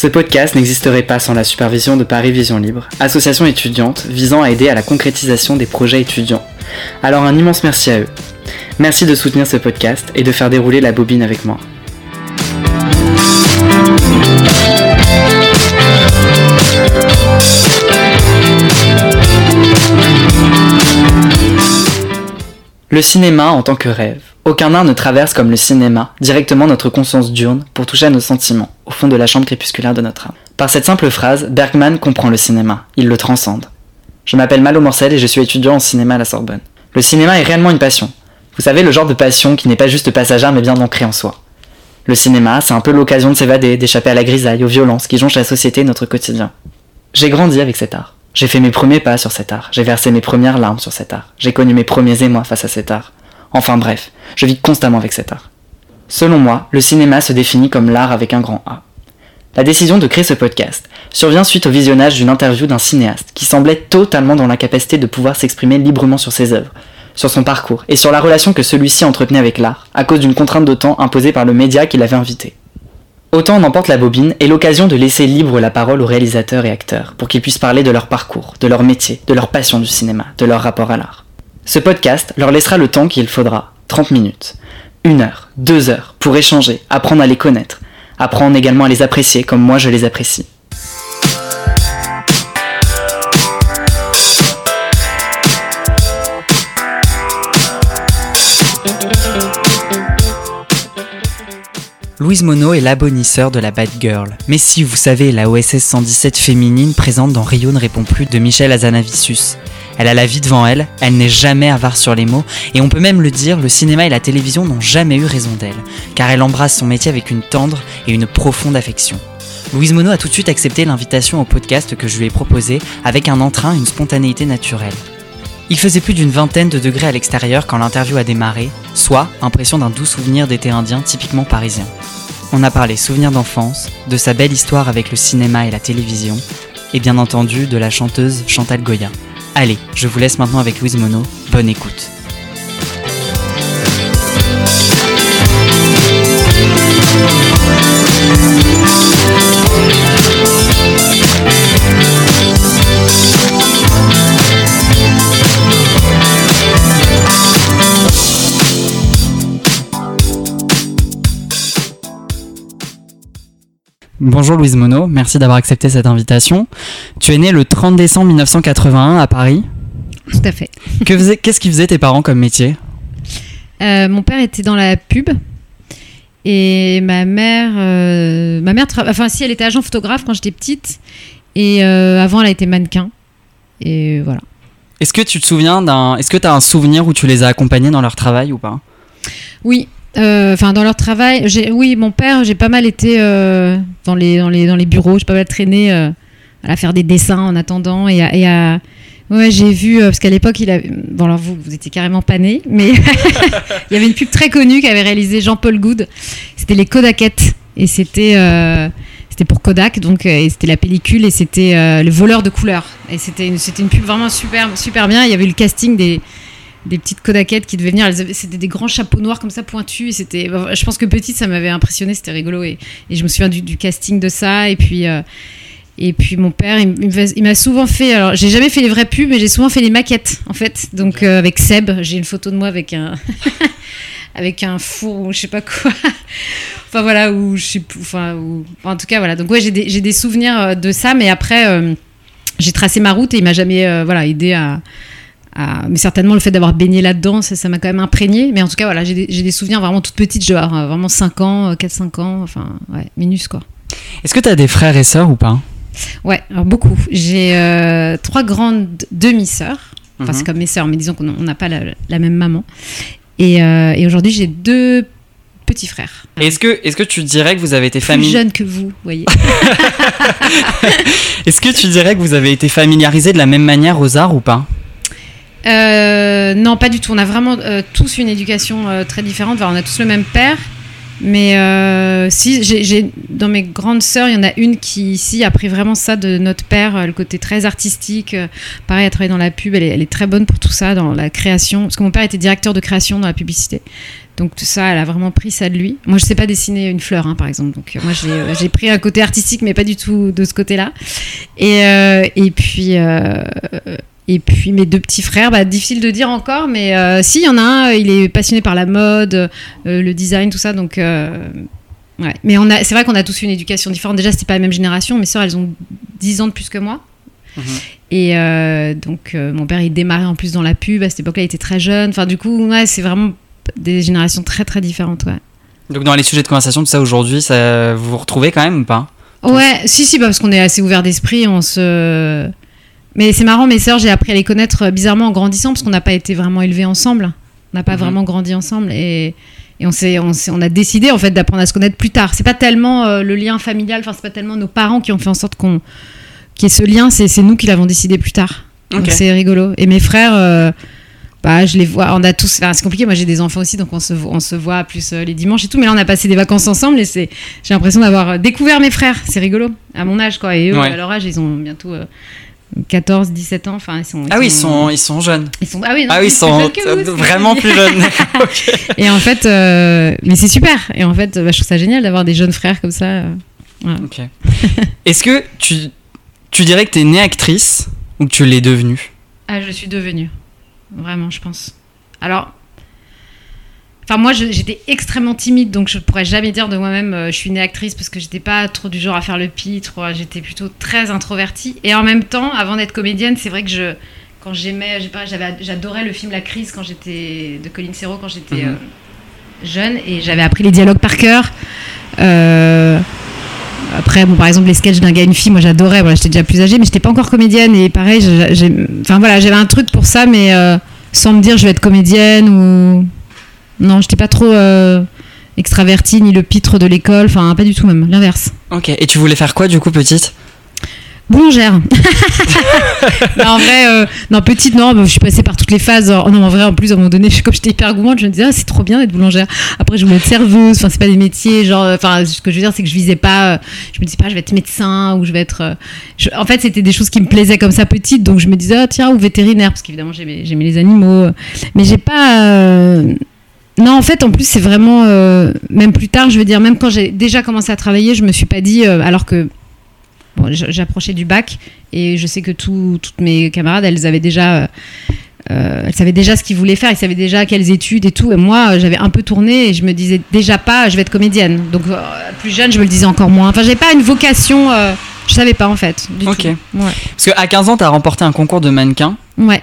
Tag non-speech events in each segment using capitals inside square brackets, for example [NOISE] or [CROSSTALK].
Ce podcast n'existerait pas sans la supervision de Paris Vision Libre, association étudiante visant à aider à la concrétisation des projets étudiants. Alors un immense merci à eux. Merci de soutenir ce podcast et de faire dérouler la bobine avec moi. Le cinéma en tant que rêve. Aucun art ne traverse comme le cinéma directement notre conscience diurne pour toucher à nos sentiments, au fond de la chambre crépusculaire de notre âme. Par cette simple phrase, Bergman comprend le cinéma, il le transcende. Je m'appelle Malo Morcel et je suis étudiant en cinéma à la Sorbonne. Le cinéma est réellement une passion. Vous savez, le genre de passion qui n'est pas juste passagère mais bien ancrée en soi. Le cinéma, c'est un peu l'occasion de s'évader, d'échapper à la grisaille, aux violences qui jonchent la société et notre quotidien. J'ai grandi avec cet art. J'ai fait mes premiers pas sur cet art, j'ai versé mes premières larmes sur cet art, j'ai connu mes premiers émois face à cet art. Enfin bref, je vis constamment avec cet art. Selon moi, le cinéma se définit comme l'art avec un grand A. La décision de créer ce podcast survient suite au visionnage d'une interview d'un cinéaste qui semblait totalement dans l'incapacité de pouvoir s'exprimer librement sur ses œuvres, sur son parcours et sur la relation que celui-ci entretenait avec l'art, à cause d'une contrainte de temps imposée par le média qui l'avait invité. Autant en emporte la bobine est l'occasion de laisser libre la parole aux réalisateurs et acteurs pour qu'ils puissent parler de leur parcours, de leur métier, de leur passion du cinéma, de leur rapport à l'art. Ce podcast leur laissera le temps qu'il faudra, 30 minutes, une heure, deux heures, pour échanger, apprendre à les connaître, apprendre également à les apprécier comme moi je les apprécie. Louise Monod est l'abonnisseur de la Bad Girl. Mais si vous savez, la OSS 117 féminine présente dans Rio ne répond plus de Michel Azanavicius. Elle a la vie devant elle, elle n'est jamais avare sur les mots, et on peut même le dire, le cinéma et la télévision n'ont jamais eu raison d'elle, car elle embrasse son métier avec une tendre et une profonde affection. Louise Monod a tout de suite accepté l'invitation au podcast que je lui ai proposé avec un entrain et une spontanéité naturelle. Il faisait plus d'une vingtaine de degrés à l'extérieur quand l'interview a démarré, soit impression d'un doux souvenir d'été indien typiquement parisien. On a parlé souvenirs d'enfance, de sa belle histoire avec le cinéma et la télévision, et bien entendu de la chanteuse Chantal Goya. Allez, je vous laisse maintenant avec Louise Monod, bonne écoute. Bonjour Louise Monod, merci d'avoir accepté cette invitation. Tu es née le 30 décembre 1981 à Paris. Tout à fait. Qu'est-ce qu'ils faisaient tes parents comme métier? Euh, mon père était dans la pub et ma mère, euh, ma mère, enfin si elle était agent photographe quand j'étais petite et euh, avant elle a été mannequin et voilà. Est-ce que tu te souviens d'un. Est-ce que tu as un souvenir où tu les as accompagnés dans leur travail ou pas? Oui, euh, enfin dans leur travail, oui mon père, j'ai pas mal été euh, dans les dans les dans les bureaux, j'ai pas mal traîné euh, à faire des dessins en attendant et j'ai vu, parce qu'à l'époque, il vous, vous étiez carrément pas nés, mais [LAUGHS] il y avait une pub très connue qu'avait réalisé Jean-Paul Good. C'était les Kodakettes. Et c'était. c'était pour Kodak, donc c'était la pellicule et c'était le voleur de couleurs. Et c'était une, une pub vraiment super, super bien. Il y avait eu le casting des, des petites Kodakettes qui devaient venir. C'était des grands chapeaux noirs comme ça pointus. C'était, je pense que petite, ça m'avait impressionné. C'était rigolo. Et, et je me souviens du, du casting de ça. Et puis. euh, et puis mon père, il, m'a- souvent fait. Alors, j'ai jamais fait les vraies pubs, mais j'ai souvent fait les maquettes, en fait. Donc, euh, avec Seb, j'ai une photo de moi avec un. [LAUGHS] avec un four ou je sais pas quoi. enfin, voilà, ou je sais. Enfin, en tout cas, voilà. Donc, ouais, j'ai des, souvenirs euh, de ça, mais après, euh, j'ai tracé ma route et il m'a jamais euh, voilà, aidé à. À- Mais certainement, le fait d'avoir baigné là-dedans, ça m'a quand même imprégné. Mais en tout cas, voilà, j'ai des, souvenirs vraiment toute petite. Je dois avoir euh, vraiment 5 ans, 4-5 ans. Enfin, ouais, minus, quoi. Est-ce que tu as des frères et sœurs ou pas? Ouais, alors beaucoup. J'ai euh, trois grandes demi-sœurs. Enfin, Mhm. c'est comme mes sœurs, mais disons qu'on on n'a pas la, la même maman. Et, euh, et aujourd'hui, j'ai deux petits frères. Est-ce que, est que tu dirais que vous avez été Plus famille jeunes que vous, voyez. [LAUGHS] Est-ce que tu dirais que vous avez été familiarisés de la même manière aux arts ou pas? Euh, non, pas du tout. On a vraiment euh, tous une éducation euh, très différente. On a tous le même père. Mais si, dans mes grandes sœurs, il y en a une qui ici a pris vraiment ça de notre père, le côté très artistique. Pareil, elle travaille dans la pub, elle est, très bonne pour tout ça, dans la création. Parce que mon père était directeur de création dans la publicité. Donc tout ça, elle a vraiment pris ça de lui. Moi, je sais pas dessiner une fleur, hein, par exemple. Donc moi, j'ai pris un côté artistique, mais pas du tout de ce côté-là. Et puis et puis mes deux petits frères, bah, difficile de dire encore, mais euh, si, il y en a un, il est passionné par la mode, euh, le design, tout ça, donc... Euh, ouais. Mais on a, c'est vrai qu'on a tous une éducation différente. Déjà, c'était pas la même génération. Mes sœurs, elles ont 10 ans de plus que moi. Mhm. Et donc, mon père, il démarrait en plus dans la pub. À cette époque-là, il était très jeune. Enfin, du coup, ouais, c'est vraiment des générations très, très différentes. Ouais. Donc, dans les sujets de conversation, tout ça aujourd'hui, ça, vous vous retrouvez quand même ou pas? Ouais, si, si, bah, parce qu'on est assez ouvert d'esprit. On se mais c'est marrant, mes sœurs, j'ai appris à les connaître euh, bizarrement en grandissant parce qu'on n'a pas été vraiment élevés ensemble. On n'a pas mhm. vraiment grandi ensemble et, et on, on, on, a décidé en fait d'apprendre à se connaître plus tard. C'est pas tellement euh, le lien familial, enfin c'est pas tellement nos parents qui ont fait en sorte qu'on qu'il y ait ce lien, c'est, nous qui l'avons décidé plus tard. Donc c'est rigolo. Et mes frères, euh, bah, je les vois, on a tous, c'est compliqué, moi j'ai des enfants aussi, donc on se, on se voit plus les dimanches et tout, mais là on a passé des vacances ensemble et c'est, j'ai l'impression d'avoir découvert mes frères, c'est rigolo, à mon âge quoi, et eux, à leur âge, ils ont bientôt 14, 17 ans. Enfin, ils sont, ah oui, ils sont, ils sont jeunes. Ils sont, ah oui, ah oui, ils sont vraiment plus jeunes. [LAUGHS] [LAUGHS] Et en fait, euh, mais c'est super. Et en fait, bah, je trouve ça génial d'avoir des jeunes frères comme ça. Ok. [LAUGHS] Est-ce que tu, tu dirais que tu es née actrice ou que tu l'es devenue? Ah, je suis devenue. Vraiment, je pense. Alors, Enfin, moi, j'étais extrêmement timide, donc je pourrais jamais dire de moi-même euh, je suis née actrice parce que j'étais pas trop du genre à faire le pitre. J'étais plutôt très introvertie. Et en même temps, avant d'être comédienne, c'est vrai que je, quand j'aimais, j'adorais le film La Crise quand j'étais de Colin Serrault quand j'étais mhm. euh, jeune et j'avais appris les dialogues par cœur. Euh, après, bon, par exemple, les sketchs d'un gars et une fille, moi j'adorais. Voilà, j'étais déjà plus âgée, mais j'étais pas encore comédienne. Et pareil, enfin voilà, j'avais un truc pour ça, mais sans me dire je vais être comédienne ou non, j'étais pas trop euh, extravertie, ni le pitre de l'école, enfin pas du tout même, l'inverse. Ok, et tu voulais faire quoi du coup petite? Boulangère. [LAUGHS] non, en vrai, euh, non, petite, non, je suis passée par toutes les phases. Oh, non, en vrai, en plus, à un moment donné, [LAUGHS] comme j'étais hyper gourmande, je me disais, ah, c'est trop bien d'être boulangère. Après, je voulais être serveuse. Enfin, c'est pas des métiers, genre, enfin, ce que je veux dire, c'est que je visais pas, euh, je me disais pas, je vais être médecin ou je vais être. Euh, en fait, c'était des choses qui me plaisaient comme ça petite, donc je me disais, ah, tiens, ou vétérinaire, parce qu'évidemment, j'aimais les animaux. Mais j'ai pas non, en fait, en plus, c'est vraiment. Euh, même plus tard, je veux dire, même quand j'ai déjà commencé à travailler, je me suis pas dit. Euh, alors que. J'approchais du bac et je sais que toutes mes camarades, elles avaient déjà. Euh, elles savaient déjà ce qu'ils voulaient faire, ils savaient déjà quelles études et tout. Et moi, j'avais un peu tourné et je me disais déjà pas, je vais être comédienne. Donc, plus jeune, je me le disais encore moins. Enfin, j'avais pas une vocation. Je savais pas en fait. Du ok. Parce qu'à 15 ans, tu as remporté un concours de mannequin. Ouais.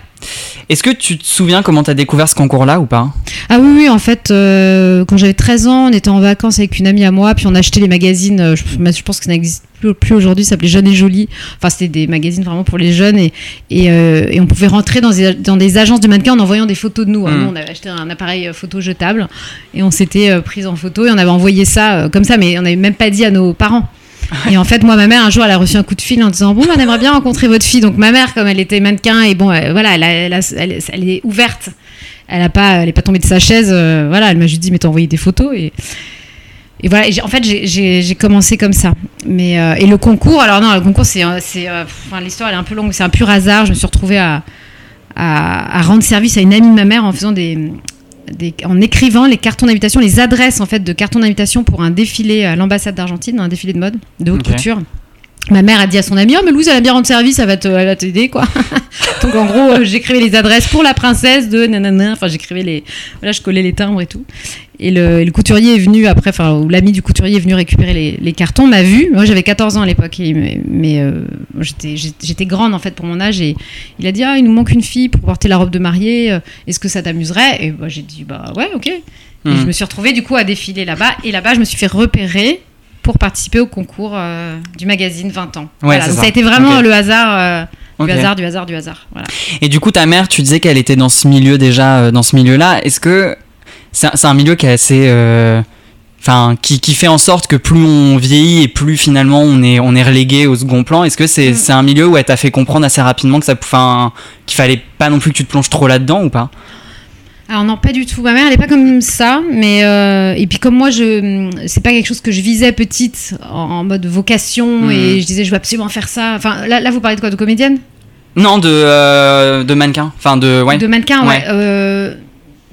Est-ce que tu te souviens comment tu as découvert ce concours-là ou pas? Ah oui, oui, en fait, euh, quand j'avais 13 ans, on était en vacances avec une amie à moi, puis on achetait les magazines, euh, je, pense que ça n'existe plus, aujourd'hui, ça s'appelait Jeune et Jolie. Enfin, c'était des magazines vraiment pour les jeunes, et, et, euh, on pouvait rentrer dans des, dans des, agences de mannequins en envoyant des photos de nous. Hein. Hmm. Nous, on avait acheté un appareil photo jetable, et on s'était prise en photo, et on avait envoyé ça comme ça, mais on n'avait même pas dit à nos parents. Et en fait, moi, ma mère, un jour, elle a reçu un coup de fil en disant Bon, on aimerait bien rencontrer votre fille. Donc, ma mère, comme elle était mannequin, et bon, euh, voilà, elle, elle, est ouverte. Elle n'est pas, elle pas tombée de sa chaise. Euh, voilà, elle m'a juste dit Mais t'as envoyé des photos. Et, et voilà, en fait, j'ai commencé comme ça. Mais, euh, et le concours, alors non, le concours, c'est. enfin, L'histoire, elle est un peu longue. C'est un pur hasard. Je me suis retrouvée à, à, rendre service à une amie de ma mère en faisant des, en écrivant les cartons d'invitation, les adresses en fait de cartons d'invitation pour un défilé à l'ambassade d'Argentine, un défilé de mode, de haute couture. Ma mère a dit à son amie, oh mais Louise, elle a bien rendre service, elle va t'aider quoi. [LAUGHS] Donc en gros, euh, j'écrivais les adresses pour la princesse de nanana. Enfin, j'écrivais les, voilà, je collais les timbres et tout. Et le, couturier est venu après, enfin, l'ami du couturier est venu récupérer les, cartons, m'a vu. Moi, j'avais 14 ans à l'époque, mais, euh, j'étais grande en fait pour mon âge. Et il a dit Ah, il nous manque une fille pour porter la robe de mariée, euh, est-ce que ça t'amuserait? Et j'ai dit Bah ouais, ok. Et hmm. je me suis retrouvée du coup à défiler là-bas. Et là-bas, je me suis fait repérer pour participer au concours euh, du magazine 20 ans. voilà, ça. a été vraiment le hasard. Du hasard, du hasard, du hasard. Voilà. Et du coup, ta mère, tu disais qu'elle était dans ce milieu déjà, dans ce milieu-là. Est-ce que c'est un milieu qui est assez euh, enfin qui, qui, fait en sorte que plus on vieillit et plus finalement on est on est relégué au second plan est-ce que c'est mm. un milieu où elle t'a fait comprendre assez rapidement que ça enfin qu'il fallait pas non plus que tu te plonges trop là-dedans ou pas? Alors non, pas du tout. Ma mère, elle est pas comme ça, mais euh, et puis comme moi, je c'est pas quelque chose que je visais petite en, en mode vocation Hmm. et je disais je veux absolument faire ça. Enfin là, là vous parlez de quoi, de comédienne, Non, de, euh, de mannequin. Enfin, de. Ouais. de mannequin, ouais. Ouais. Euh,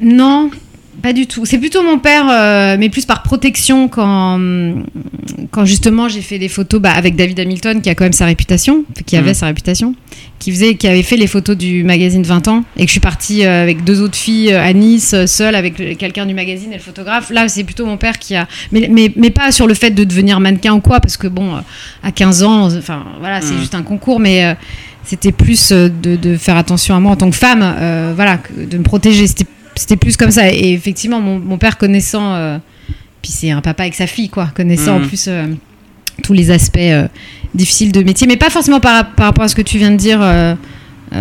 non, pas du tout. C'est plutôt mon père, euh, mais plus par protection quand quand justement j'ai fait des photos bah, avec David Hamilton qui a quand même sa réputation, qui avait Mhm. sa réputation, qui faisait, qui avait fait les photos du magazine 20 ans et que je suis partie euh, avec deux autres filles euh, à Nice, seule avec quelqu'un du magazine et le photographe. Là, c'est plutôt mon père qui a, mais, mais, mais pas sur le fait de devenir mannequin ou quoi, parce que bon, à 15 ans, enfin voilà, c'est Mhm. juste un concours, mais euh, c'était plus de, de faire attention à moi en tant que femme, voilà, de me protéger. C'était c'était plus comme ça. Et effectivement, mon, mon père connaissant, euh, puis c'est un papa avec sa fille, quoi, connaissant Mhm. en plus euh, tous les aspects euh, difficiles de métier, mais pas forcément par, par rapport à ce que tu viens de dire.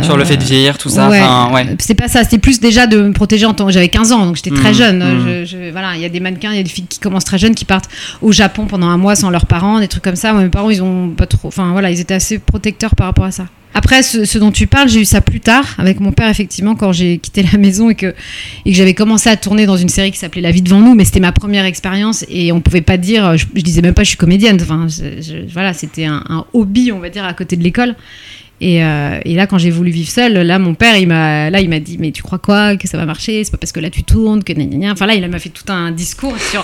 Sur le fait de vieillir, tout ça. ouais. Enfin, ouais. C'est pas ça, c'était plus déjà de me protéger en tant j'avais 15 ans, donc j'étais très Mhm, jeune. mhm. Je- je- voilà, il y a des mannequins, il y a des filles qui commencent très jeunes, qui partent au Japon pendant un mois sans leurs parents, des trucs comme ça. Moi, mes parents, ils ont pas trop, enfin voilà, ils étaient assez protecteurs par rapport à ça. Après, ce, dont tu parles, j'ai eu ça plus tard avec mon père, effectivement, quand j'ai quitté la maison et que, et que j'avais commencé à tourner dans une série qui s'appelait La vie devant nous, mais c'était ma première expérience et on pouvait pas dire, je, je disais même pas je suis comédienne. Enfin, voilà, c'était un, hobby, on va dire, à côté de l'école. Et, euh, et là, quand j'ai voulu vivre seule, là, mon père, il m'a, il m'a dit, mais tu crois quoi, que ça va marcher? C'est pas parce que là tu tournes que gna gna gna. Enfin là, il m'a fait tout un discours sur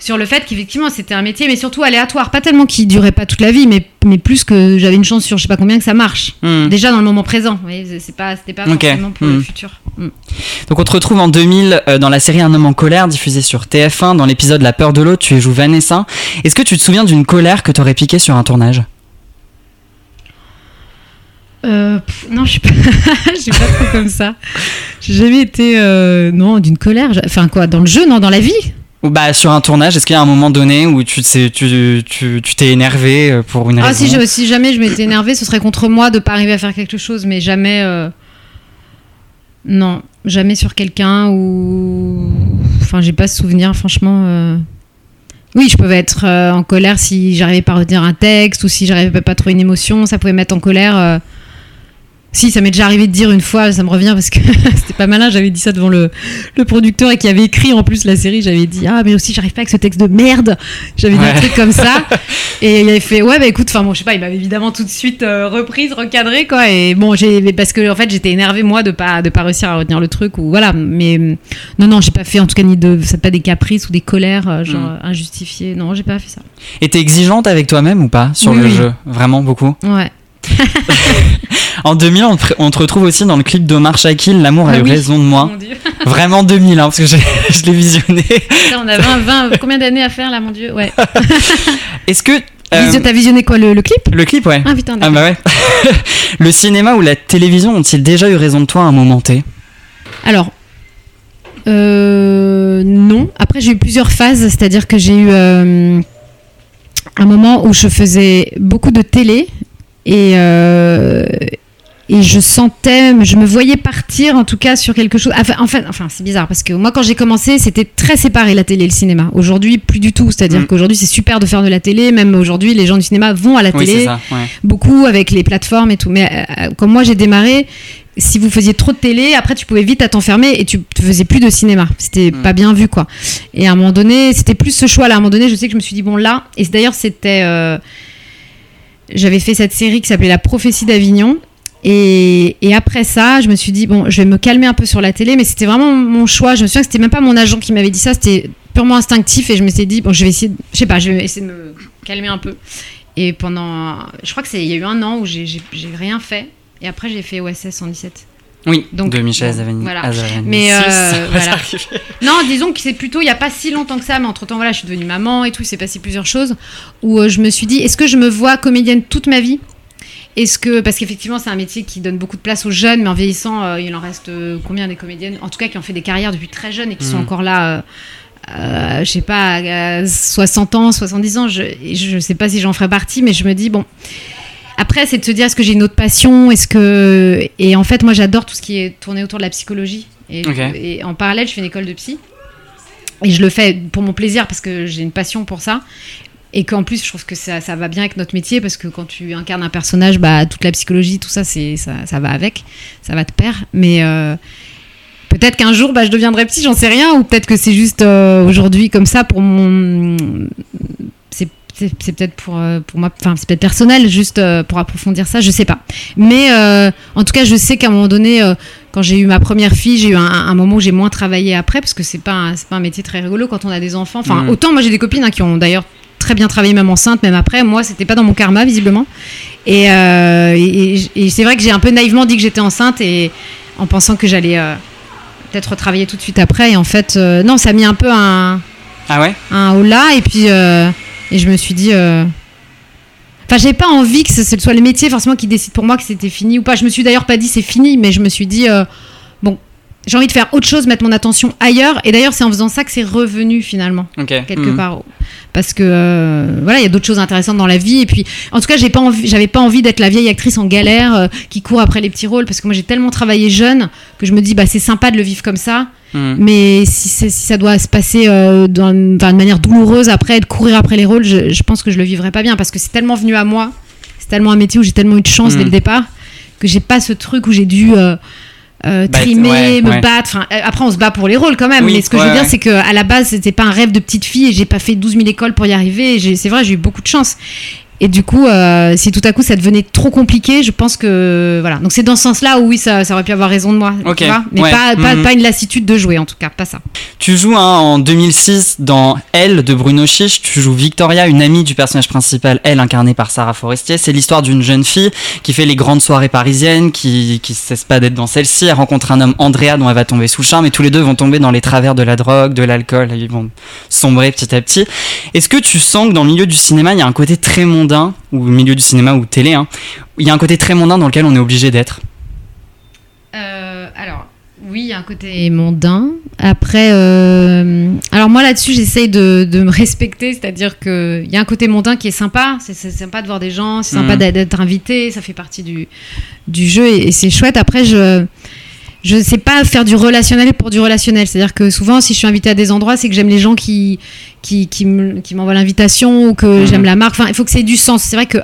sur le fait qu'effectivement c'était un métier, mais surtout aléatoire, pas tellement qui durait pas toute la vie, mais mais plus que j'avais une chance sur je sais pas combien que ça marche. Hmm. Déjà dans le moment présent, c'est- pas, c'était pas Ok. forcément pour le Mm. futur. Mm. Donc on te retrouve en 2000 euh, dans la série Un homme en colère diffusée sur TF1 dans l'épisode La peur de l'autre, tu joues Vanessa. Est-ce que tu te souviens d'une colère que t'aurais piquée sur un tournage? Euh, pff, non, je suis pas, [LAUGHS] je suis pas trop comme ça. J'ai jamais été, euh, non, d'une colère. Enfin quoi, dans le jeu, non, dans la vie? Ou bah sur un tournage, est-ce qu'il y a un moment donné où tu t'es tu, tu, tu énervé euh, pour une Ah, raison si, je- si jamais je m'étais énervée, ce serait contre moi de pas arriver à faire quelque chose, mais jamais. euh, Non, jamais sur quelqu'un ou. Enfin, j'ai pas ce souvenir, franchement. euh. Oui, je pouvais être euh, en colère si j'arrivais pas à retenir un texte ou si j'arrivais pas à trouver une émotion, ça pouvait me mettre en colère. Si, ça m'est déjà arrivé de dire une fois, ça me revient parce que [LAUGHS] c'était pas malin, j'avais dit ça devant le, le producteur et qui avait écrit en plus la série, j'avais dit Ah, mais aussi j'arrive pas avec ce texte de merde. J'avais dit Ouais. un truc comme ça. [LAUGHS] Et il avait fait Ouais, bah écoute, enfin bon, je sais pas, il m'avait évidemment tout de suite euh, reprise, recadré quoi. Et bon, j'ai parce que en fait j'étais énervée moi de pas, de pas réussir à retenir le truc ou voilà. Mais non, non, j'ai pas fait en tout cas ni de. C'est pas des caprices ou des colères euh, genre Mm. injustifiées. Non, j'ai pas fait ça. Et t'es exigeante avec toi-même ou pas sur Oui, le oui. jeu? Vraiment beaucoup? Ouais. [LAUGHS] En 2000, on te, on te retrouve aussi dans le clip d'Omar Shakil, L'amour a Ah eu oui. raison de moi. Dieu. [LAUGHS] Vraiment 2000, hein, parce que je l'ai visionné. On a 20, 20 combien d'années à faire là, mon Dieu? Ouais. [LAUGHS] Est-ce que... euh, T'as visionné quoi le, le clip? Le clip, ouais. Ah putain, Ah bah ouais. le cinéma ou la télévision ont-ils déjà eu raison de toi à un moment T? Alors, euh, non. Après, j'ai eu plusieurs phases, c'est-à-dire que j'ai eu euh, un moment où je faisais beaucoup de télé et, euh, et je sentais, je me voyais partir en tout cas sur quelque chose. Enfin, enfin, enfin, c'est bizarre parce que moi, quand j'ai commencé, c'était très séparé la télé et le cinéma. Aujourd'hui, plus du tout. C'est-à-dire Mm. qu'aujourd'hui, c'est super de faire de la télé. Même aujourd'hui, les gens du cinéma vont à la Oui, télé ça. Ouais. beaucoup avec les plateformes et tout. Mais euh, comme moi j'ai démarré, si vous faisiez trop de télé, après tu pouvais vite à t'enfermer et tu tu faisais plus de cinéma. C'était Mm. pas bien vu quoi. Et à un moment donné, c'était plus ce choix-là. À un moment donné, je sais que je me suis dit bon là. Et d'ailleurs c'était, euh, j'avais fait cette série qui s'appelait La prophétie d'Avignon. Et, après ça, je me suis dit, bon, je vais me calmer un peu sur la télé, mais c'était vraiment mon choix. Je me souviens que c'était même pas mon agent qui m'avait dit ça, c'était purement instinctif. Et je me suis dit, bon, je vais essayer, de- je sais pas, je vais essayer de me calmer un peu. Et pendant, je crois que c'est, il y a eu un an où j'ai rien fait. Et après, j'ai fait OSS 117. Oui, Donc, de Michel Azavani. voilà. Azavani. Mais, euh, ça voilà. Non, disons que c'est plutôt, il n'y a pas si longtemps que ça, mais entre temps, voilà, je suis devenue maman et tout, il s'est passé plusieurs choses où euh, je me suis dit, est-ce que je me vois comédienne toute ma vie? Est-ce que, parce qu'effectivement, c'est un métier qui donne beaucoup de place aux jeunes, mais en vieillissant, euh, il en reste euh, combien des comédiennes? En tout cas, qui ont fait des carrières depuis très jeunes et qui sont Mhm. encore là. euh, je sais pas, à 60 ans, 70 ans, je, je sais pas si j'en ferai partie, mais je me dis, bon. Après, c'est de se dire, est-ce que j'ai une autre passion? Est-ce que. Et en fait, moi, j'adore tout ce qui est tourné autour de la psychologie. Et, en parallèle, je fais une école de psy. Et je le fais pour mon plaisir parce que j'ai une passion pour ça. Et qu'en plus, je trouve que ça, ça va bien avec notre métier parce que quand tu incarnes un personnage, bah, toute la psychologie, tout ça, c'est, ça, ça va avec. Ça va de pair. Mais. euh, peut-être qu'un jour, bah, je deviendrai psy, j'en sais rien, ou peut-être que c'est juste euh, aujourd'hui comme ça pour mon. C'est c'est c'est peut-être pour, euh, pour moi, enfin c'est peut-être personnel, juste euh, pour approfondir ça, je sais pas. Mais euh, en tout cas, je sais qu'à un moment donné, euh, quand j'ai eu ma première fille, j'ai eu un, un moment où j'ai moins travaillé après, parce que c'est pas, un- c'est pas un métier très rigolo quand on a des enfants. Enfin, autant moi j'ai des copines hein, qui ont d'ailleurs très bien travaillé même enceinte, même après. Moi, c'était pas dans mon karma visiblement. Et, euh, et, et- et c'est vrai que j'ai un peu naïvement dit que j'étais enceinte et en pensant que j'allais peut-être retravailler tout de suite après. Et en fait, non, ça a mis un peu un Ah ouais? un là et puis et je me suis dit euh... enfin j'avais pas envie que ce soit le métier forcément qui décide pour moi que c'était fini ou pas. Je me suis d'ailleurs pas dit c'est fini mais je me suis dit euh, bon j'ai envie de faire autre chose mettre mon attention ailleurs. Et d'ailleurs c'est en faisant ça que c'est revenu finalement quelque Mhm. part. Parce que euh, voilà il y a d'autres choses intéressantes dans la vie. Et puis en tout cas j'ai pas j'avais pas envie d'être la vieille actrice en galère euh, qui court après les petits rôles. Parce que moi j'ai tellement travaillé jeune que je me dis bah c'est sympa de le vivre comme ça Mhm. mais si, ça doit se passer euh, dans une, manière douloureuse après, de courir après les rôles, je, je pense que je le vivrais pas bien parce que c'est tellement venu à moi, c'est tellement un métier où j'ai tellement eu de chance Mm. dès le départ que j'ai pas ce truc où j'ai dû euh, euh, trimer, ouais, me ouais. battre. Enfin, euh, après, on se bat pour les rôles quand même. Oui, mais ce que je veux dire, c'est que à la base, c'était pas un rêve de petite fille et j'ai pas fait 12 000 écoles pour y arriver. C'est vrai, j'ai eu beaucoup de chance. Et du coup, euh, si tout à coup ça devenait trop compliqué, je pense que voilà. Donc c'est dans ce sens-là où oui, ça, ça aurait pu avoir raison de moi, tu vois. Mais ouais, pas, pas, mhm. pas une lassitude de jouer en tout cas, pas ça. Tu joues hein, en 2006 dans Elle de Bruno Chiche. Tu joues Victoria, une amie du personnage principal, elle incarnée par Sarah Forestier. C'est l'histoire d'une jeune fille qui fait les grandes soirées parisiennes, qui qui cesse pas d'être dans celle-ci. Elle rencontre un homme, Andrea, dont elle va tomber sous le charme, et tous les deux vont tomber dans les travers de la drogue, de l'alcool. Ils vont sombrer petit à petit. Est-ce que tu sens que dans le milieu du cinéma, il y a un côté très mondain, ou milieu du cinéma ou télé, hein, il y a un côté très mondain dans lequel on est obligé d'être Euh, alors, oui, il y a un côté mondain. Après, euh, alors moi là-dessus, j'essaye de, de me respecter, c'est-à-dire qu'il y a un côté mondain qui est sympa. C'est sympa de voir des gens, c'est sympa Mhm. d'être- d'être invité, ça fait partie du, du jeu et, et c'est chouette. Après, je. Je sais pas faire du relationnel pour du relationnel. C'est-à-dire que souvent, si je suis invitée à des endroits, c'est que j'aime les gens qui, qui, qui me- qui m'envoient l'invitation ou que Mhm. j'aime la marque. Enfin, il faut que ait du sens. C'est vrai que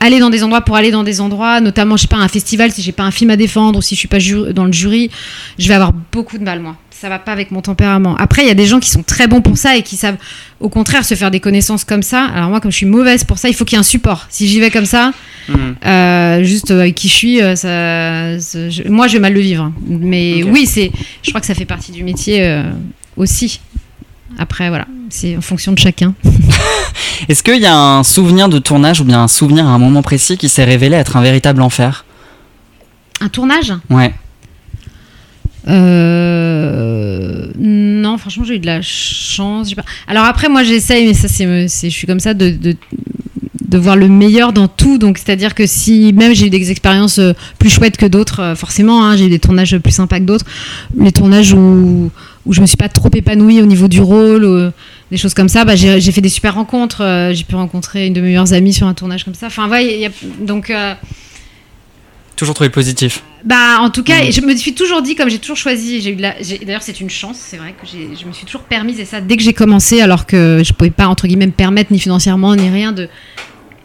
aller dans des endroits pour aller dans des endroits, notamment, je sais pas, un festival, si j'ai pas un film à défendre ou si je suis pas dans le jury, je vais avoir beaucoup de mal, moi. Ça va pas avec mon tempérament. Après, il y a des gens qui sont très bons pour ça et qui savent, au contraire, se faire des connaissances comme ça. Alors moi, comme je suis mauvaise pour ça, il faut qu'il y ait un support. Si j'y vais comme ça, Mhm. euh, juste euh, avec qui je suis, euh, ça, ça- je- moi, je vais mal le vivre. Mais oui, c'est, je crois que ça fait partie du métier euh, aussi. Après, voilà, c'est en fonction de chacun. [LAUGHS] Est-ce qu'il y a un souvenir de tournage ou bien un souvenir à un moment précis qui s'est révélé être un véritable enfer? Un tournage? Ouais. Euh, non, franchement, j'ai eu de la chance. Alors après, moi, j'essaye, mais ça, c'est, je suis comme ça de, de, voir le meilleur dans tout. Donc, c'est-à-dire que si même j'ai eu des expériences euh, plus chouettes que d'autres, euh, forcément, hein, j'ai eu des tournages plus sympas que d'autres. Les tournages où où je me suis pas trop épanouie au niveau du rôle, des choses comme ça, bah, j'ai, fait des super rencontres. j'ai pu rencontrer une de mes meilleures amies sur un tournage comme ça. Enfin, ouais, donc. Toujours trouvé positif. bah, en tout cas, Mm. je me suis toujours dit, comme j'ai toujours choisi, j'ai eu la, d'ailleurs c'est une chance, c'est vrai que je me suis toujours permise et ça dès que j'ai commencé, alors que je pouvais pas entre guillemets me permettre ni financièrement ni rien de.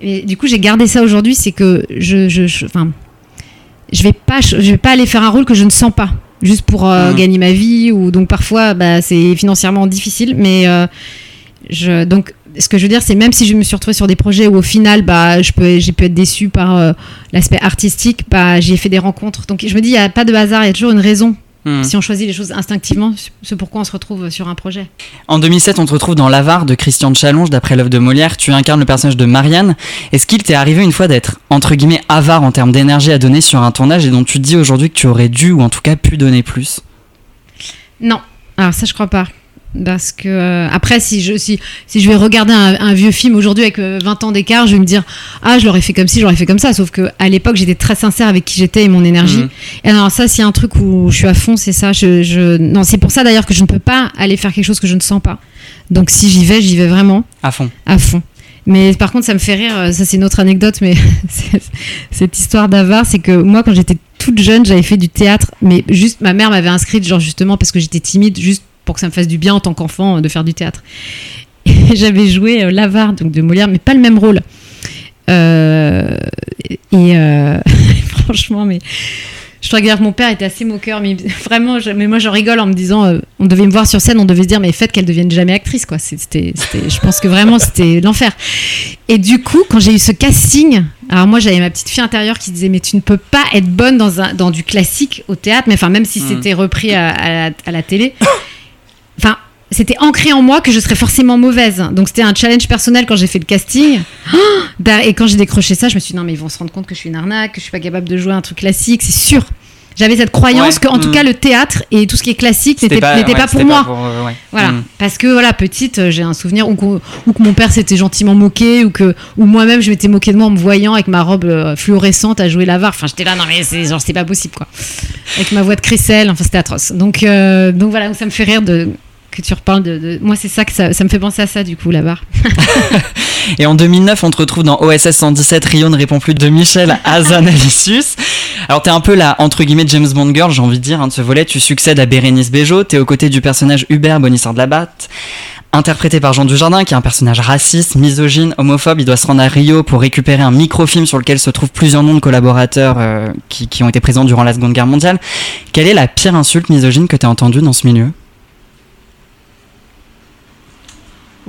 Et du coup, j'ai gardé ça aujourd'hui, c'est que je, je, je- enfin, je vais pas, je vais pas aller faire un rôle que je ne sens pas, juste pour euh, Mhm. gagner ma vie ou donc parfois, bah, c'est financièrement difficile, mais euh, je, donc ce que je veux dire, c'est même si je me suis retrouvée sur des projets où au final, bah, je peux, j'ai pu être déçue par euh, l'aspect artistique, bah, j'ai fait des rencontres. Donc je me dis, il n'y a pas de hasard, il y a toujours une raison. Hmm. Si on choisit les choses instinctivement, c'est pourquoi on se retrouve sur un projet. En 2007, on te retrouve dans L'Avare de Christian de Challonge, d'après l'œuvre de Molière. Tu incarnes le personnage de Marianne. Est-ce qu'il t'est arrivé une fois d'être, entre guillemets, avare en termes d'énergie à donner sur un tournage et dont tu te dis aujourd'hui que tu aurais dû ou en tout cas pu donner plus? Non, alors ça je crois pas. Parce que euh, après, si je, si, si je vais regarder un, un vieux film aujourd'hui avec euh, 20 ans d'écart, je vais me dire Ah, je l'aurais fait comme ci, je l'aurais fait comme ça. Sauf que à l'époque, j'étais très sincère avec qui j'étais et mon énergie. Mhm. Et alors, ça, s'il y a un truc où je suis à fond, c'est ça. Je, je... Non, c'est pour ça d'ailleurs que je ne peux pas aller faire quelque chose que je ne sens pas. Donc, si j'y vais, j'y vais vraiment À fond. à fond. Mais par contre, ça me fait rire, euh, ça c'est une autre anecdote, mais [LAUGHS] cette histoire d'avare, c'est que moi, quand j'étais toute jeune, j'avais fait du théâtre, mais juste ma mère m'avait inscrite, genre justement parce que j'étais timide, juste pour que ça me fasse du bien en tant qu'enfant euh, de faire du théâtre. [LAUGHS] J'avais joué euh, l'avare, donc de Molière, mais pas le même rôle. Euh, et euh, [LAUGHS] franchement, mais Je que mon père était assez moqueur, mais [LAUGHS] vraiment, je- mais moi je rigole en me disant, euh, on devait me voir sur scène, on devait se dire, mais faites qu'elle devienne jamais actrice, quoi. C'était, je pense que vraiment c'était l'enfer. Et du coup, quand j'ai eu ce casting, alors moi j'avais ma petite fille intérieure qui disait, mais tu ne peux pas être bonne dans, un, dans du classique au théâtre, mais enfin même si Mm. c'était repris à, à la, à la télé, c'était ancré en moi que je serais forcément mauvaise. Donc c'était un challenge personnel quand j'ai fait le casting. Da- [GASPS] Et quand j'ai décroché ça, je me suis dit non mais ils vont se rendre compte que je suis une arnaque, que je suis pas capable de jouer un truc classique, c'est sûr. J'avais cette croyance Ouais. que en tout Mm. cas le théâtre et tout ce qui est classique n'était ouais, pas pour moi. euh, ouais. Voilà, Mm. parce que voilà, petite, euh, j'ai un souvenir où, que mon père s'était gentiment moqué, ou que ou moi-même je m'étais moqué de moi en me voyant avec ma robe euh, fluorescente à jouer l'avare. Enfin, j'étais là, non mais c'est genre c'est pas possible quoi. Avec ma voix de crécelle, enfin c'était atroce. Donc euh, donc voilà, donc ça me fait rire de que tu reparles de, moi c'est ça que ça, me fait penser à ça du coup l'avare. [LAUGHS] Et en 2009, on te retrouve dans OSS 117, Rio ne répond plus de Michel Hazanavicius. Alors t'es un peu la, entre guillemets, James Bond girl, j'ai envie de dire, hein, de ce volet. Tu succèdes à Bérénice Bejo, t'es aux côtés du personnage Hubert, bonisseur de la batte, interprété par Jean Dujardin, qui est un personnage raciste, misogyne, homophobe. Il doit se rendre à Rio pour récupérer un microfilm sur lequel se trouvent plusieurs noms de collaborateurs euh, qui, qui ont été présents durant la Seconde Guerre mondiale. Quelle est la pire insulte misogyne que t'as entendue dans ce milieu?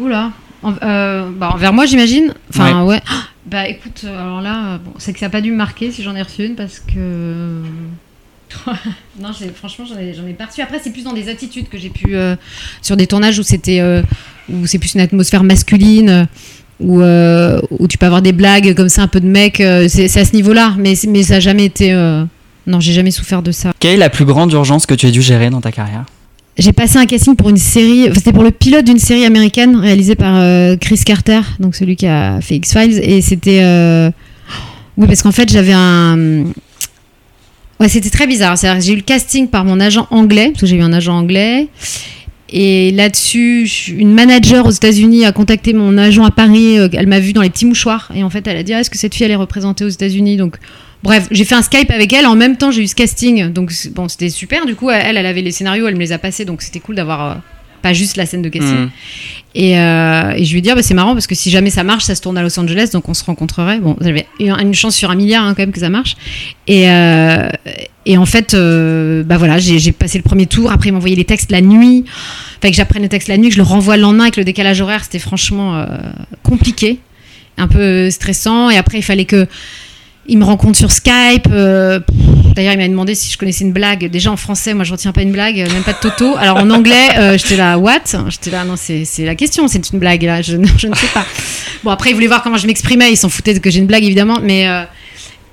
Oula. En- euh, bah, envers moi, j'imagine. Enfin, ouais. Bah, écoute, euh, alors là, euh, bon, c'est que ça n'a pas dû me marquer si j'en ai reçu une parce que. [LAUGHS] non, franchement, j'en ai, ai pas reçu. Après, c'est plus dans des attitudes que j'ai pu. euh, sur des tournages où c'était. euh, où c'est plus une atmosphère masculine. Où, où tu peux avoir des blagues comme ça, un peu de mec. c'est à ce niveau-là. Mais, mais ça n'a jamais été. Non, j'ai jamais souffert de ça. Quelle est la plus grande urgence que tu aies dû gérer dans ta carrière? J'ai passé un casting pour une série, c'était pour le pilote d'une série américaine réalisée par euh, Chris Carter, donc celui qui a fait X-Files, et c'était. euh, Oui, parce qu'en fait, j'avais un. Ouais, c'était très bizarre. J'ai eu le casting par mon agent anglais, parce que j'ai eu un agent anglais. Et là-dessus, une manager aux États-Unis a contacté mon agent à Paris. euh, Elle m'a vu dans les petits mouchoirs. Et en fait, elle a dit Ah, Est-ce que cette fille, elle est représentée aux États-Unis? Donc, bref, j'ai fait un Skype avec elle. En même temps, j'ai eu ce casting. Donc, bon, c'était super. Du coup, elle, elle avait les scénarios, elle me les a passés. Donc, c'était cool d'avoir euh, pas juste la scène de casting. Et, euh, et je lui ai dit, ah, bah, c'est marrant parce que si jamais ça marche, ça se tourne à Los Angeles, donc on se rencontrerait. Bon, j'avais une chance sur un milliard hein, quand même que ça marche. Et, euh, et en fait, bah voilà, j'ai passé le premier tour. Après, ils m'envoyaient les textes la nuit. Fait que j'apprenne le texte la nuit, que je le renvoie le lendemain avec le décalage horaire. C'était franchement compliqué, un peu stressant. Et après, il fallait que il me rencontre sur Skype. euh, D'ailleurs, il m'a demandé si je connaissais une blague. Déjà en français, moi, je retiens pas une blague, même pas de Toto. Alors en anglais, euh, j'étais là, what? J'étais là, non, c'est la question, c'est une blague là. Je, [LAUGHS] ne sais pas. Bon, après, ils voulaient voir comment je m'exprimais. Ils s'en foutaient que j'ai une blague, évidemment, mais. euh,